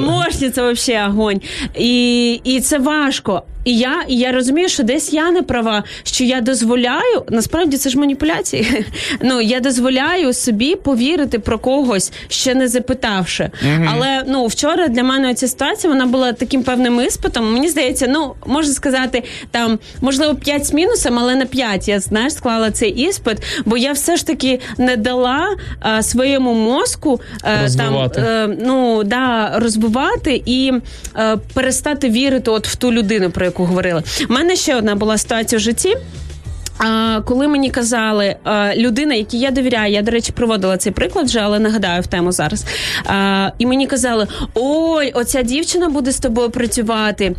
Поможниця, сразу. Вообще огонь. І, і це важко. І я, і я розумію, що десь я не права, що я дозволяю, насправді це ж маніпуляції. Ну я дозволяю собі повірити про когось, ще не запитавши. Але ну вчора для мене ця ситуація вона була таким певним іспитом. Мені здається, ну можна сказати, там можливо 5 з мінусом, але не 5. Я знаєш, склала цей іспит, бо я все ж таки не дала а, своєму мозку е, там Розвивати. е, ну да розбивати і е, перестати вірити от в ту людину, про яку говорили. У мене ще одна була ситуація в житті. А, коли мені казали, людина, якій я довіряю, я, до речі, проводила цей приклад вже, але нагадаю в тему зараз. А, і мені казали: ой, оця дівчина буде з тобою працювати.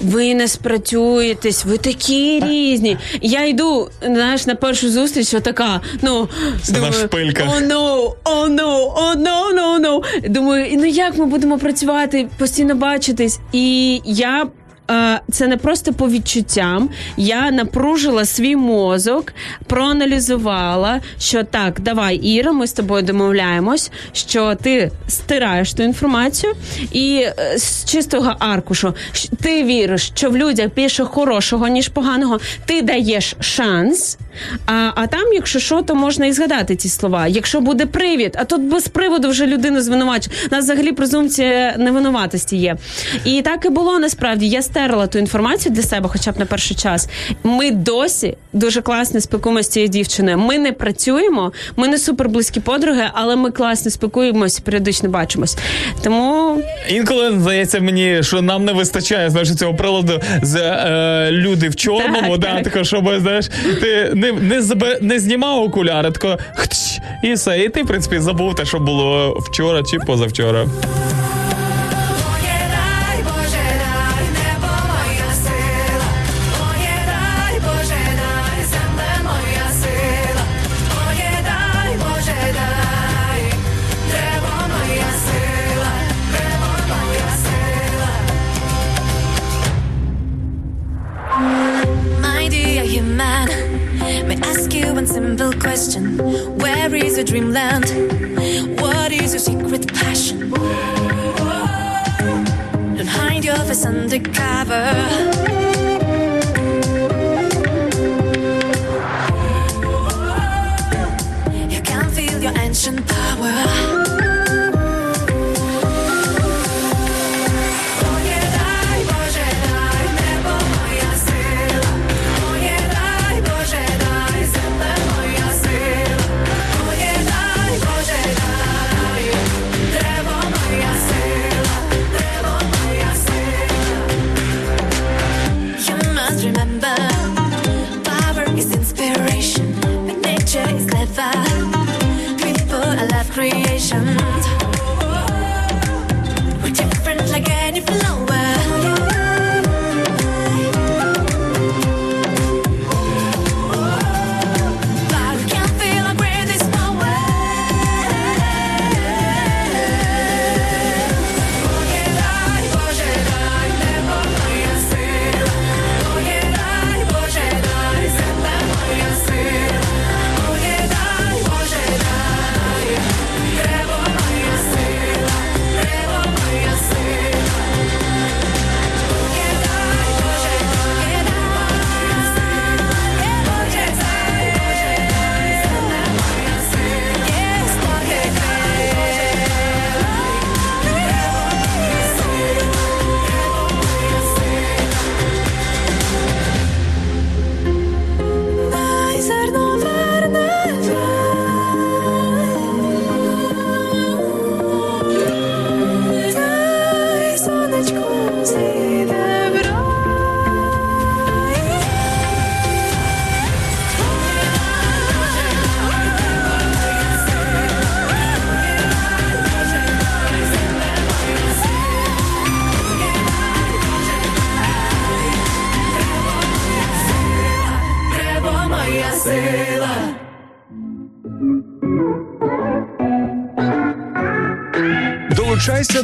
Ви не спрацюєтесь, ви такі різні. Я йду, знаєш, на першу зустріч, отака, ну, на шпильках. О, no, о, no, о, no, no, no. Думаю, ну як ми будемо працювати, постійно бачитись? І я. Це не просто по відчуттям. Я напружила свій мозок, проаналізувала, що так, давай, Іра, ми з тобою домовляємось, що ти стираєш ту інформацію, і е, з чистого аркушу ти віриш, що в людях більше хорошого, ніж поганого, ти даєш шанс. А, а там, якщо що, то можна і згадати ці слова. Якщо буде привід, а тут без приводу вже людину звинувачує. У нас взагалі презумпція невинуватості є. І так і було насправді. Я стерла ту інформацію для себе, хоча б на перший час. Ми досі дуже класно спілкуємося з цією дівчиною. Ми не працюємо, ми не суперблизькі подруги, але ми класно спілкуємося, періодично бачимось. Тому Інколи здається мені, що нам не вистачає знаєш, цього приладу з е, люди в чорному, Так, да, так. тако, щоб знаєш, ти не, не, забе, не знімав окуляри, тако хтч, і все. І ти, в принципі, забув те, що було вчора чи позавчора.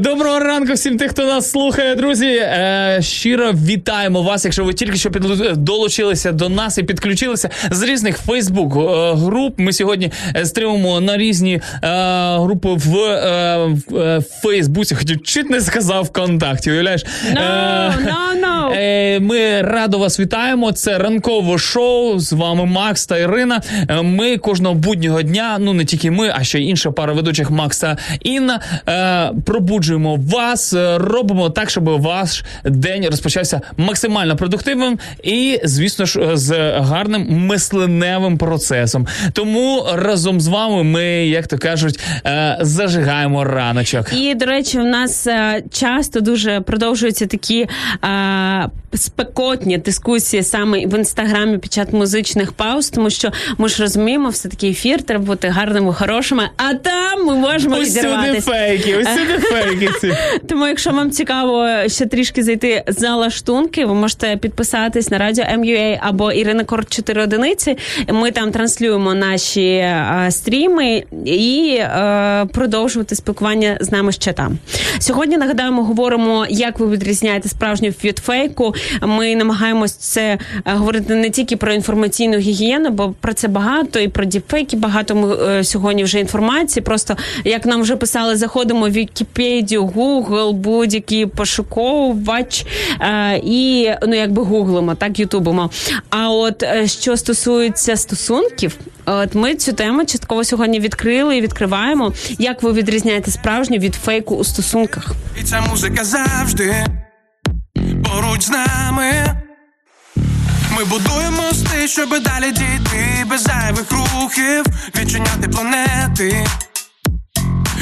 Доброго ранку всім тих, хто нас слухає, друзі. Е, Щиро вітаємо вас, якщо ви тільки що підлу- долучилися до нас і підключилися з різних Фейсбук е, груп. Ми сьогодні е, стримуємо на різні е, групи в, е, е, Фейсбуці. Хотів чуть не сказав ВКонтакті. Уявляєш? No, no, no. Е, Ми радо вас вітаємо. Це ранкове шоу. З вами Макс та Ірина. Е, Ми кожного буднього дня, ну не тільки ми, а ще й інша пара ведучих Макс та Інна. е, Пробуджуємо вас, е, робимо так, щоб ваш день розпочався максимально продуктивним і, звісно ж, з гарним мисленевим процесом. Тому разом з вами ми, як то кажуть, е, зажигаємо раночок. І до речі, в нас е, часто дуже продовжуються такі е, спекотні дискусії саме в інстаграмі під час музичних пауз, тому що ми ж розуміємо, все таки ефір треба бути гарними, хорошими, а там ми можемо Усюди фейки, усюди фейки. Тому, якщо вам цікаво ще трішки зайти за лаштунки, ви можете підписатись на радіо MUA або Ірина Корт 4 одиниці. Ми там транслюємо наші стріми і продовжувати спілкування з нами ще там. Сьогодні нагадаємо, говоримо, як ви відрізняєте справжню від фейку. Ми намагаємось це говорити не тільки про інформаційну гігієну, бо про це багато і про діпфейки багато ми е, сьогодні вже інформації. Просто як нам вже писали, заходимо в Вікіпедію, Google, будь-який пошуковувач е, і ну якби гуглимо, так ютубимо. А от е, що стосується стосунків, от ми цю тему частково сьогодні відкрили і відкриваємо. Як ви відрізняєте справжню від фейку у стосунках? І ця музика завжди поруч з нами. Ми будуємо мости, щоб далі дійти без зайвих рухів, відчиняти планети,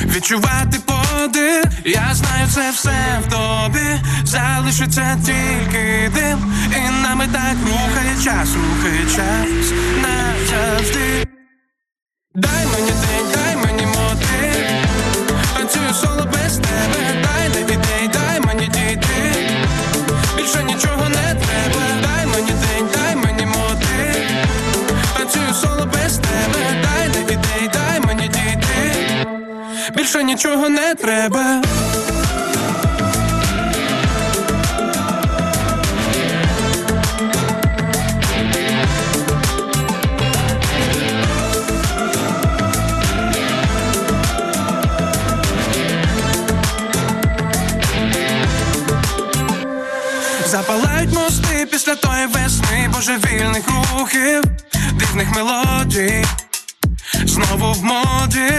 відчувати подих. Я знаю, це все в тобі, залишиться тільки дим, і нами так рухає час, рухає час. Назавжди. Дай мені день, дай мені мотив Танцюю соло без тебе, дай не ідей, дай мені дійти. Більше нічого не треба, дай мені день, дай мені мотив Танцюю соло без тебе, Більше нічого не треба Запалають мости після тої весни божевільних рухів, дивних мелодій, знову в моді.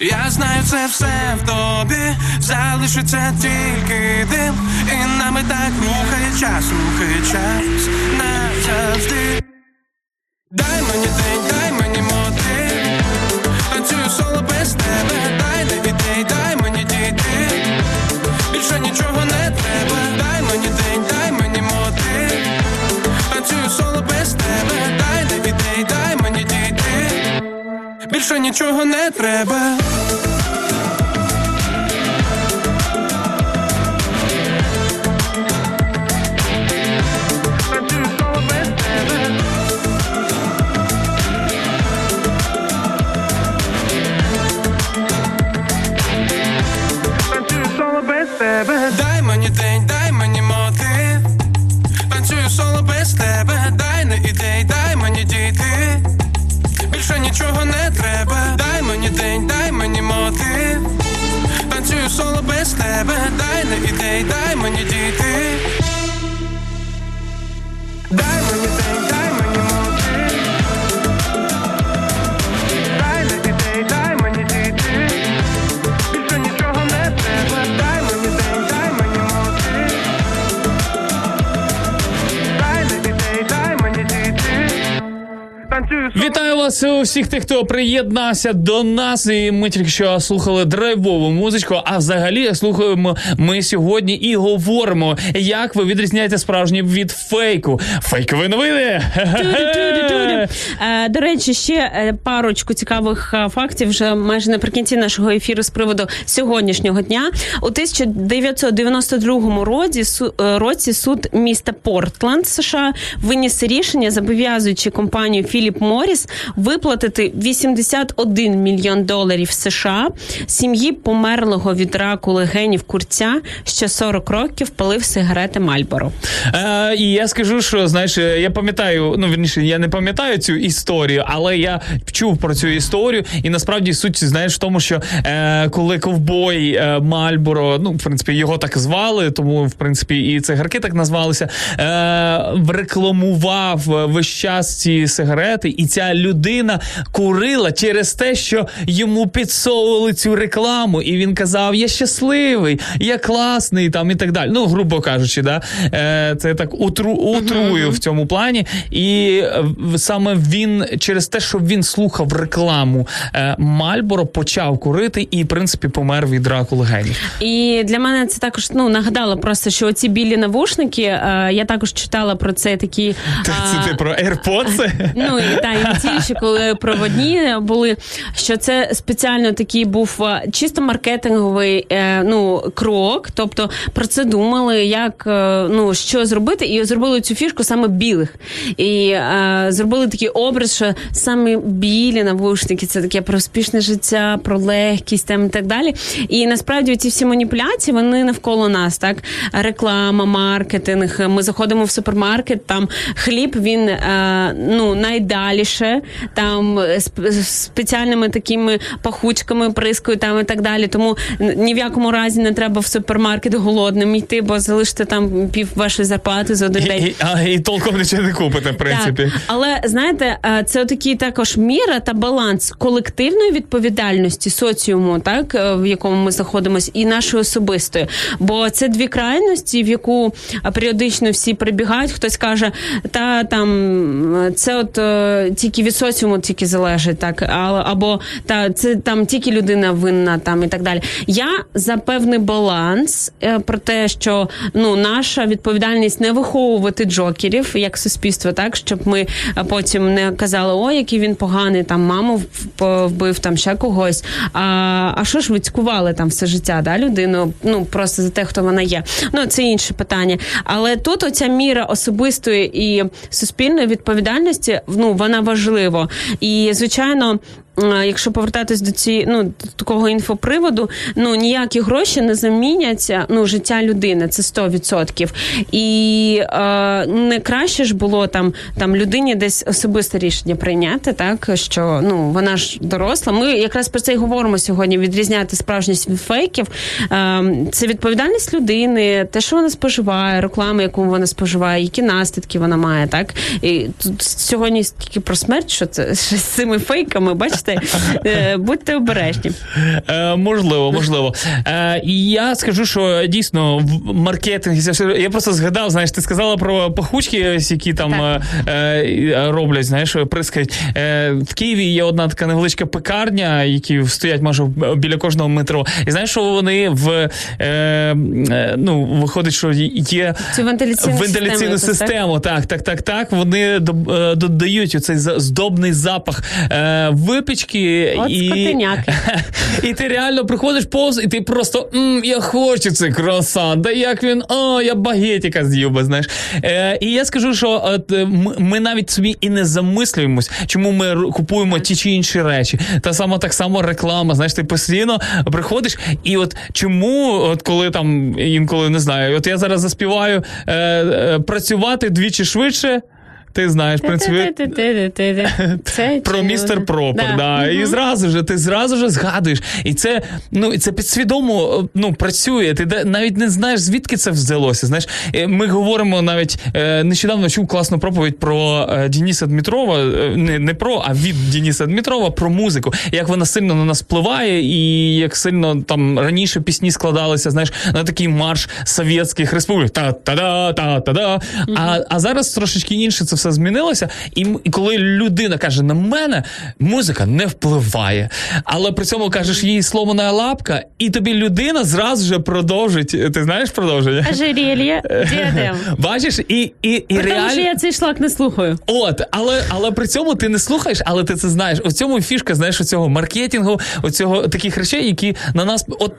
Я знаю, це все в тобі, залишиться тільки дим, і нами так рухає час, рухає час. Назавжди. Дай мені день, дай мені мотив, танцюю соло без тебе, дай не ідей, дай мені дійти. Більше нічого не треба, дай мені день, дай мені мотив. Танцюю соло без тебе, Більше нічого не треба. Тебе дай мені дійти. Дай мені день, Вітаю вас у всіх тих, хто приєднався до нас. І ми тільки що слухали драйвову музичку. А взагалі слухаємо ми сьогодні і говоримо, як ви відрізняєте справжнє від фейку. Фейкові новини. Е, До речі, ще е, парочку цікавих е, фактів вже майже наприкінці нашого ефіру з приводу сьогоднішнього дня. У 1992 році, е, році суд міста Портленд США виніс рішення, зобов'язуючи компанію Філіп Моріс виплатити 81 мільйон доларів США сім'ї померлого від раку легенів курця, що 40 років палив сигарети Мальборо. Е, і я скажу, що знаєш, я пам'ятаю, ну вірніше, я не пам'ятаю цю історію, але я чув про цю історію, і насправді суть знаєш в тому, що е, коли ковбой е, Мальборо, ну в принципі його так звали, тому в принципі і цигарки так назвалися. Е, рекламував весь час ці сигарети, і ця людина курила через те, що йому підсовували цю рекламу, і він казав: Я щасливий, я класний там і так далі. Ну, грубо кажучи, да е, це так утру, утрую в цьому плані. І е, саме він через те, що він слухав рекламу е, Мальборо, почав курити і, в принципі, помер від раку легенів. І для мене це також ну нагадало просто, що оці білі навушники. Е, я також читала про це такі. Це а, ти про AirPods? Ну і та і ті, коли проводні були, що це спеціально такий був е, чисто маркетинговий е, ну крок. Тобто про це думали, як е, ну що зробити, і зробили цю фішку саме білих. І зробили такий образ, що саме білі навушники це таке про успішне життя, про легкість там і так далі. І насправді ці всі маніпуляції вони навколо нас, так реклама, маркетинг. Ми заходимо в супермаркет, там хліб він ну найдаліше, там е, з спеціальними такими пахучками, прискою там і так далі. Тому ні в якому разі не треба в супермаркет голодним йти, бо залишите там пів вашої зарплати за один день. і, а, і толком нічого не купите, в принципі. Так, але знаєте, е, це такий також міра та баланс колективної відповідальності соціуму, так е, в якому ми знаходимося, і нашої особистої. Бо це дві крайності, в яку е, періодично всі прибігають. Хтось каже, та там е, це от е, тільки від соціуму тільки залежить, так або та це там тільки людина винна, там і так далі. Я за певний баланс е, про те, що ну наша відповідальність не виховувати джокерів як суспільство, так щоб ми е, потім не казали, о, який він поганий, там маму вбив, там ще когось. А, а що ж ви цькували там все життя, да, людину? Ну просто за те, хто вона є. Ну це інше питання. Але тут оця міра особистої і суспільної відповідальності, ну вона важлива. І звичайно. Е, Якщо повертатись до цієї ну такого інфоприводу, ну ніякі гроші не замінять ну життя людини, це 100%. І е, не краще ж було там там людині десь особисте рішення прийняти, так що ну вона ж доросла. Ми якраз про це і говоримо сьогодні. Відрізняти справжність від фейків. Е, це відповідальність людини, те, що вона споживає, реклами, яку вона споживає, які наслідки вона має, так і тут сьогодні тільки про смерть, що це з цими фейками, бачите, Е, будьте обережні. Е, можливо, можливо. Е, і я скажу, що дійсно в маркетинг, я просто згадав, знаєш, ти сказала про пахучки, які там роблять, знаєш, прискають. В Києві є одна така невеличка пекарня, які стоять майже біля кожного метро. І знаєш, що вони в ну, виходить, що є Цю вентиляційну, вентиляційну систему, систему. Так, так, так, так. Вони додають оцей здобний запах е, випічки. От і, і ти реально приходиш повз, і ти просто м, я хочу цей круасан, да як він, о, я багетіка з'їв би, знаєш. Е, і я скажу, що от, е, ми, ми навіть собі і не замислюємось, чому ми купуємо ті чи інші речі. Та сама так само реклама. Знаєш, ти постійно приходиш, і от чому, от коли там інколи не знаю, от я зараз заспіваю е, е, працювати двічі швидше. Ти знаєш, в принципі, про містер Пропер. І зразу ж ти зразу ж згадуєш. І це ну це підсвідомо ну працює. Ти навіть не знаєш, звідки це взялося. Знаєш, ми говоримо навіть нещодавно чув класну проповідь про Дениса Дмитрова. Не, не про, а від Дениса Дмитрова про музику. Як вона сильно на нас впливає, і як сильно там раніше пісні складалися, знаєш, на такий марш совєтських республік. Та-та-да, та-та-да. А, а зараз трошечки інше це все змінилося. І, коли людина каже на мене, музика не впливає. Але при цьому кажеш їй сломана лапка, і тобі людина зразу же продовжить. Ти знаєш продовження? Ожерелье, діадем. Бачиш, і, і, і тому, що я цей шлак не слухаю. От, але, але при цьому ти не слухаєш, але ти це знаєш. У цьому фішка, знаєш, у цього маркетингу, у цього таких речей, які на нас от.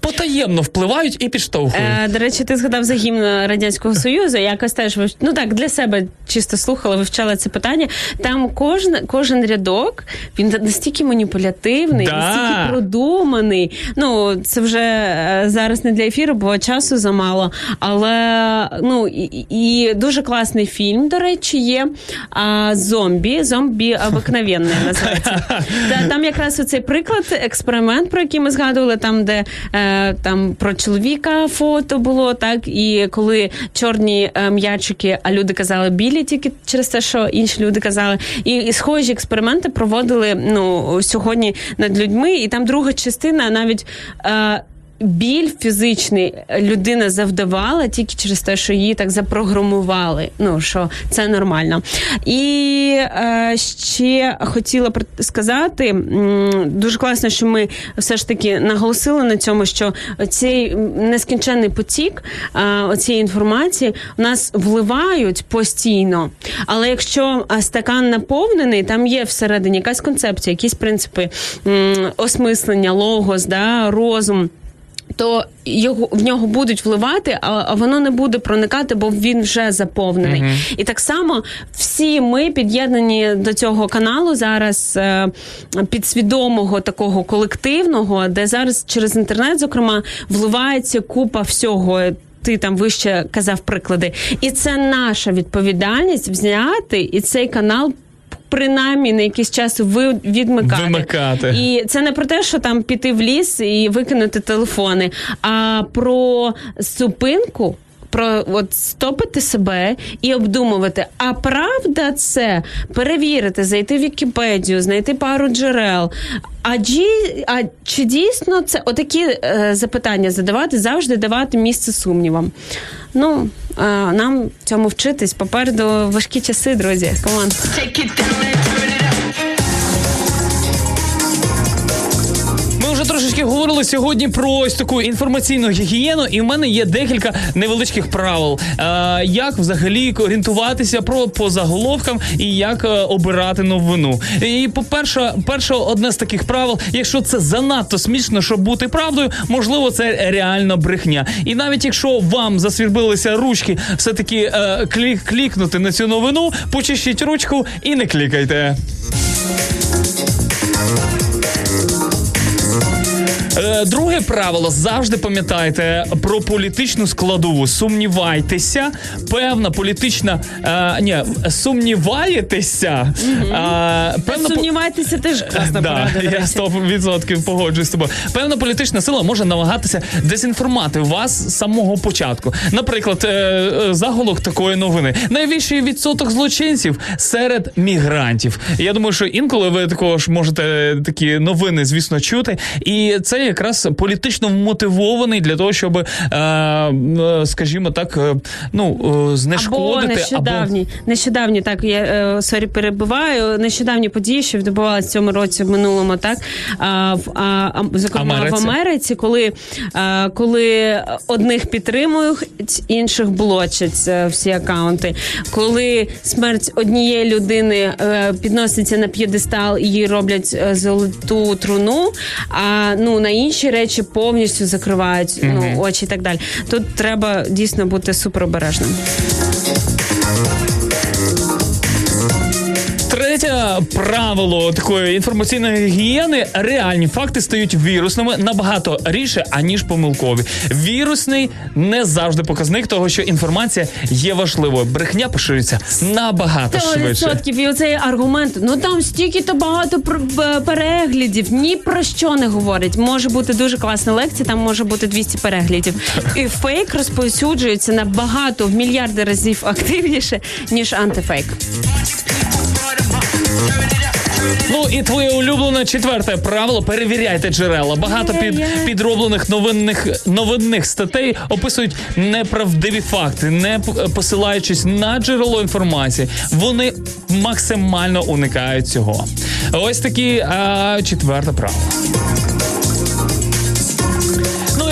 Потаємно впливають і підштовхують. Е, до речі, ти згадав за гімн Радянського Союзу. Якось теж вив- ну так для себе чисто слухала, вивчала це питання. Там кожен, кожен рядок він настільки маніпулятивний, Да. настільки продуманий. Ну це вже е, зараз не для ефіру, бо часу замало. Але ну і, і дуже класний фільм, до речі, є а, зомбі, зомбі обикновенне називається. Та, там якраз оцей приклад, експеримент, про який ми згадували, там, де е, там про чоловіка фото було, так і коли чорні е, м'ячики, а люди казали білі тільки через те, що інші люди казали. І, і схожі експерименти проводили ну сьогодні над людьми, і там друга частина навіть. Біль фізичний людина завдавала тільки через те, що її так запрограмували. Ну що це нормально. І е, ще хотіла сказати дуже класно, що ми все ж таки наголосили на цьому, що цей нескінченний потік е, оцієї інформації у нас вливають постійно. Але якщо е, стакан наповнений, там є всередині якась концепція, якісь принципи осмислення, логос, да, розум то його в нього будуть вливати, а, а воно не буде проникати, бо він вже заповнений. І так само всі ми під'єднані до цього каналу зараз е, підсвідомого такого колективного, де зараз через інтернет, зокрема, вливається купа всього. Ти там вище казав приклади, і це наша відповідальність взяти і цей канал. Принаймні на якийсь час ви відмикати. Вимикати. І це не про те, що там піти в ліс і викинути телефони, а про зупинку. Про от стопити себе і обдумувати, а правда це перевірити, зайти в Вікіпедію, знайти пару джерел. А, джі, а чи дійсно це отакі е, запитання задавати, завжди давати місце сумнівам? Ну е, нам цьому вчитись. Попереду важкі часи, друзі. Команд. Говорили сьогодні про ось таку інформаційну гігієну, і в мене є декілька невеличких правил, е, як взагалі орієнтуватися про по заголовкам і як е, обирати новину. І по перше, перше, одне з таких правил, якщо це занадто смішно, щоб бути правдою, можливо, це реально брехня. І навіть якщо вам засвірбилися ручки, все таки е, клік, клікнути на цю новину, почищіть ручку і не клікайте. Е, Друге правило завжди пам'ятайте про політичну складову. Сумнівайтеся. Певна політична е, ні, сумніваєтеся. Е, певна по- Сумнівайтеся, теж класна Да, порада. я 100% погоджуюсь з тобою. Певна політична сила може намагатися дезінформати вас з самого початку. Наприклад, е, е, заголовок такої новини: найвищий відсоток злочинців серед мігрантів. Я думаю, що інколи ви також можете такі новини, звісно, чути. І це якраз політично вмотивований для того, щоб, е, е, скажімо так, е, ну знешкодити Або нещодавні, нещодавні, так я sorry перебиваю. Нещодавні події, що відбувалися в цьому році, в минулому, так а, в а, зокрема Америці. в Америці, коли, коли одних підтримують, інших блочать всі акаунти. Коли смерть однієї людини підноситься на п'єдестал і їй роблять золоту труну, а ну на інші речі повністю закривають ну, очі і так далі. Тут треба дійсно бути суперобережним. Правило такої інформаційної гігієни: реальні факти стають вірусними набагато рідше, аніж помилкові. Вірусний не завжди показник того, що інформація є важливою. Брехня поширюється набагато Сто швидше. відсотків і оцей аргумент. Ну там стільки то багато е, переглядів. Ні про що не говорить. Може бути дуже класна лекція, там може бути 200 переглядів. І фейк розповсюджується набагато в мільярди разів активніше ніж антифейк. Ну і твоє улюблене четверте правило: перевіряйте джерела. Багато під підроблених новинних новинних статей описують неправдиві факти, не посилаючись на джерело інформації. Вони максимально уникають цього. Ось такі а, четверте правило.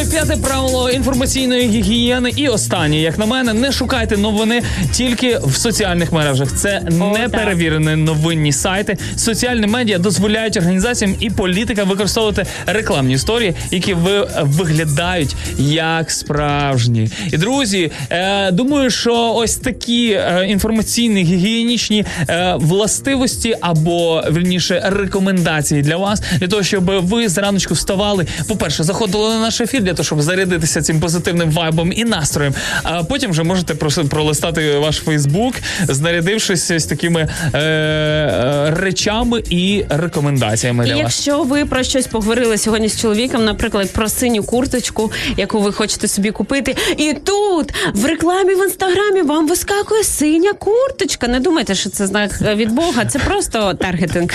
І п'яте правило інформаційної гігієни. І останнє, як на мене, не шукайте новини тільки в соціальних мережах. Це не перевірені новинні сайти. Соціальні медіа дозволяють організаціям і політикам використовувати рекламні історії, які ви виглядають як справжні. І друзі, е, думаю, що ось такі е, інформаційні гігієнічні е, властивості або вірніше рекомендації для вас, для того, щоб ви зраночку вставали. По-перше, заходили на наш ефір для того, щоб зарядитися цим позитивним вайбом і настроєм. А потім вже можете пролистати ваш Фейсбук, знарядившись ось такими е, е, речами і рекомендаціями І для вас. якщо ви про щось поговорили сьогодні з чоловіком, наприклад, про синю курточку, яку ви хочете собі купити, і тут в рекламі в інстаграмі вам вискакує синя курточка. Не думайте, що це знак е, від Бога, це просто таргетинг.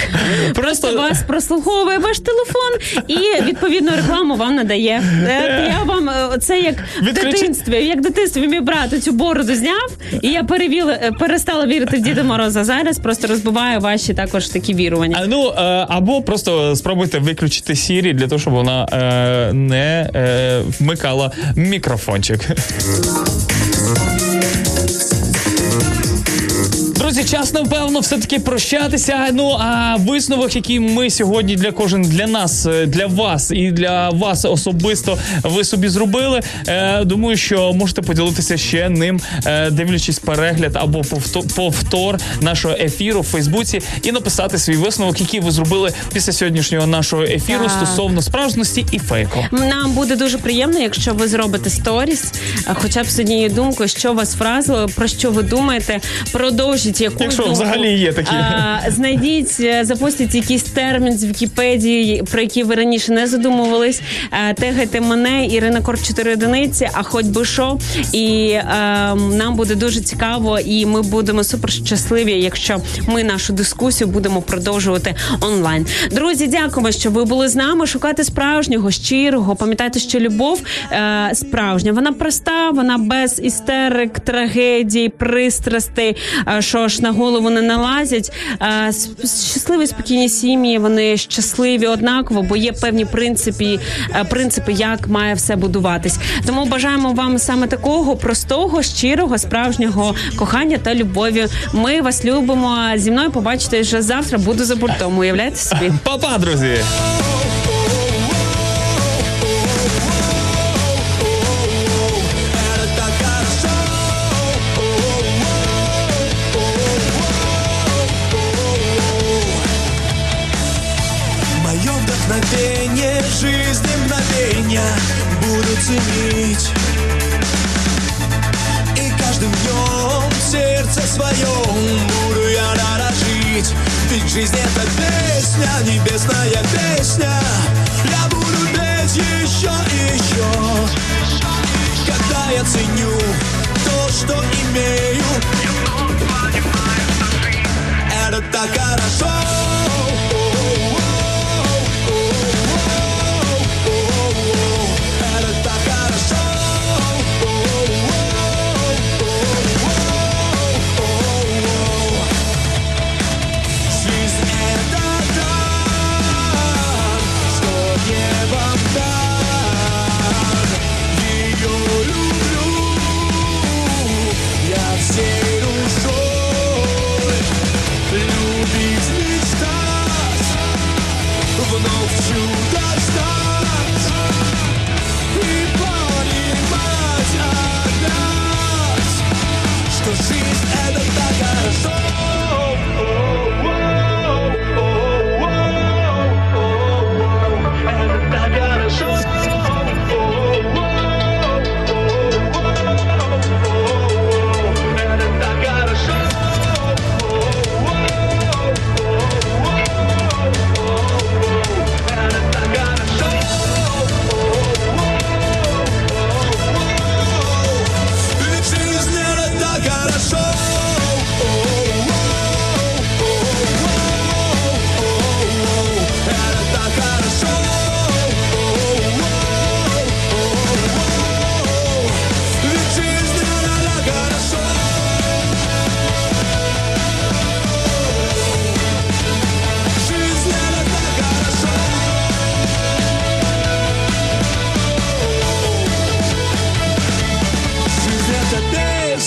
Просто вас прослуховує ваш телефон і відповідну рекламу вам надає. Е, Я вам е, це як в дитинстві, як в дитинстві мій брат цю бороду зняв, і я перевіла, е, перестала вірити в Діда Мороза. Зараз просто розбиваю ваші також такі вірування. А, ну е, або просто спробуйте виключити Сірі для того, щоб вона не вмикала мікрофончик. Друзі, час напевно все-таки прощатися. Ну а висновок, який ми сьогодні для кожен для нас, е, для вас і для вас особисто ви собі зробили. Е, думаю, що можете поділитися ще ним, е, дивлячись перегляд або повто- повтор нашого ефіру в Фейсбуці, і написати свій висновок, який ви зробили після сьогоднішнього нашого ефіру Так. стосовно справжності і фейку. Нам буде дуже приємно, якщо ви зробите сторіс, хоча б з однією думкою, що вас вразило, про що ви думаєте. Продовжіть якусь Якщо думку. взагалі є такі. А, знайдіть, е, запустіть якийсь термін з Вікіпедії, про який ви раніше не задумувались. А, Тегайте мене, Ірина Кор 4 одиниці, а хоч би що. І е, нам буде дуже цікаво, і ми будемо супер щасливі, якщо ми нашу дискусію будемо продовжувати онлайн. Друзі, дякуємо, що ви були з нами. Шукайте справжнього, щирого. Пам'ятайте, що любов е, справжня. Вона проста, вона без істерик, трагедій, пристрастей, е, що ж на голову не налазять. Е, щасливі спокійні сім'ї, вони щасливі однаково, бо є певні принципи, е, принципи, як має все будуватись. Тому бажаємо вам саме такого простого, щирого, справжнього кохання та любові. Ми вас любимо. Зі мною побачите вже завтра. Буду за бортом. Уявляєте собі? Па-па, друзі! Ценить И каждым днем сердце своем буду я дорожить. Ведь жизнь это песня, небесная песня. Я буду петь еще и еще Когда я ценю то, что имею Это так хорошо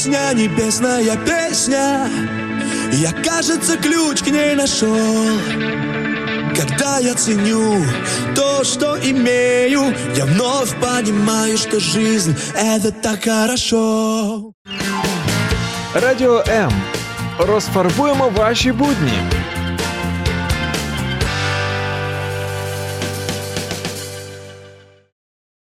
песня, небесная песня Я, кажется, ключ к ней нашел Когда я ценю то, что имею Я вновь понимаю, что жизнь — это так хорошо Радіо М. Розфарбуємо ваші будні.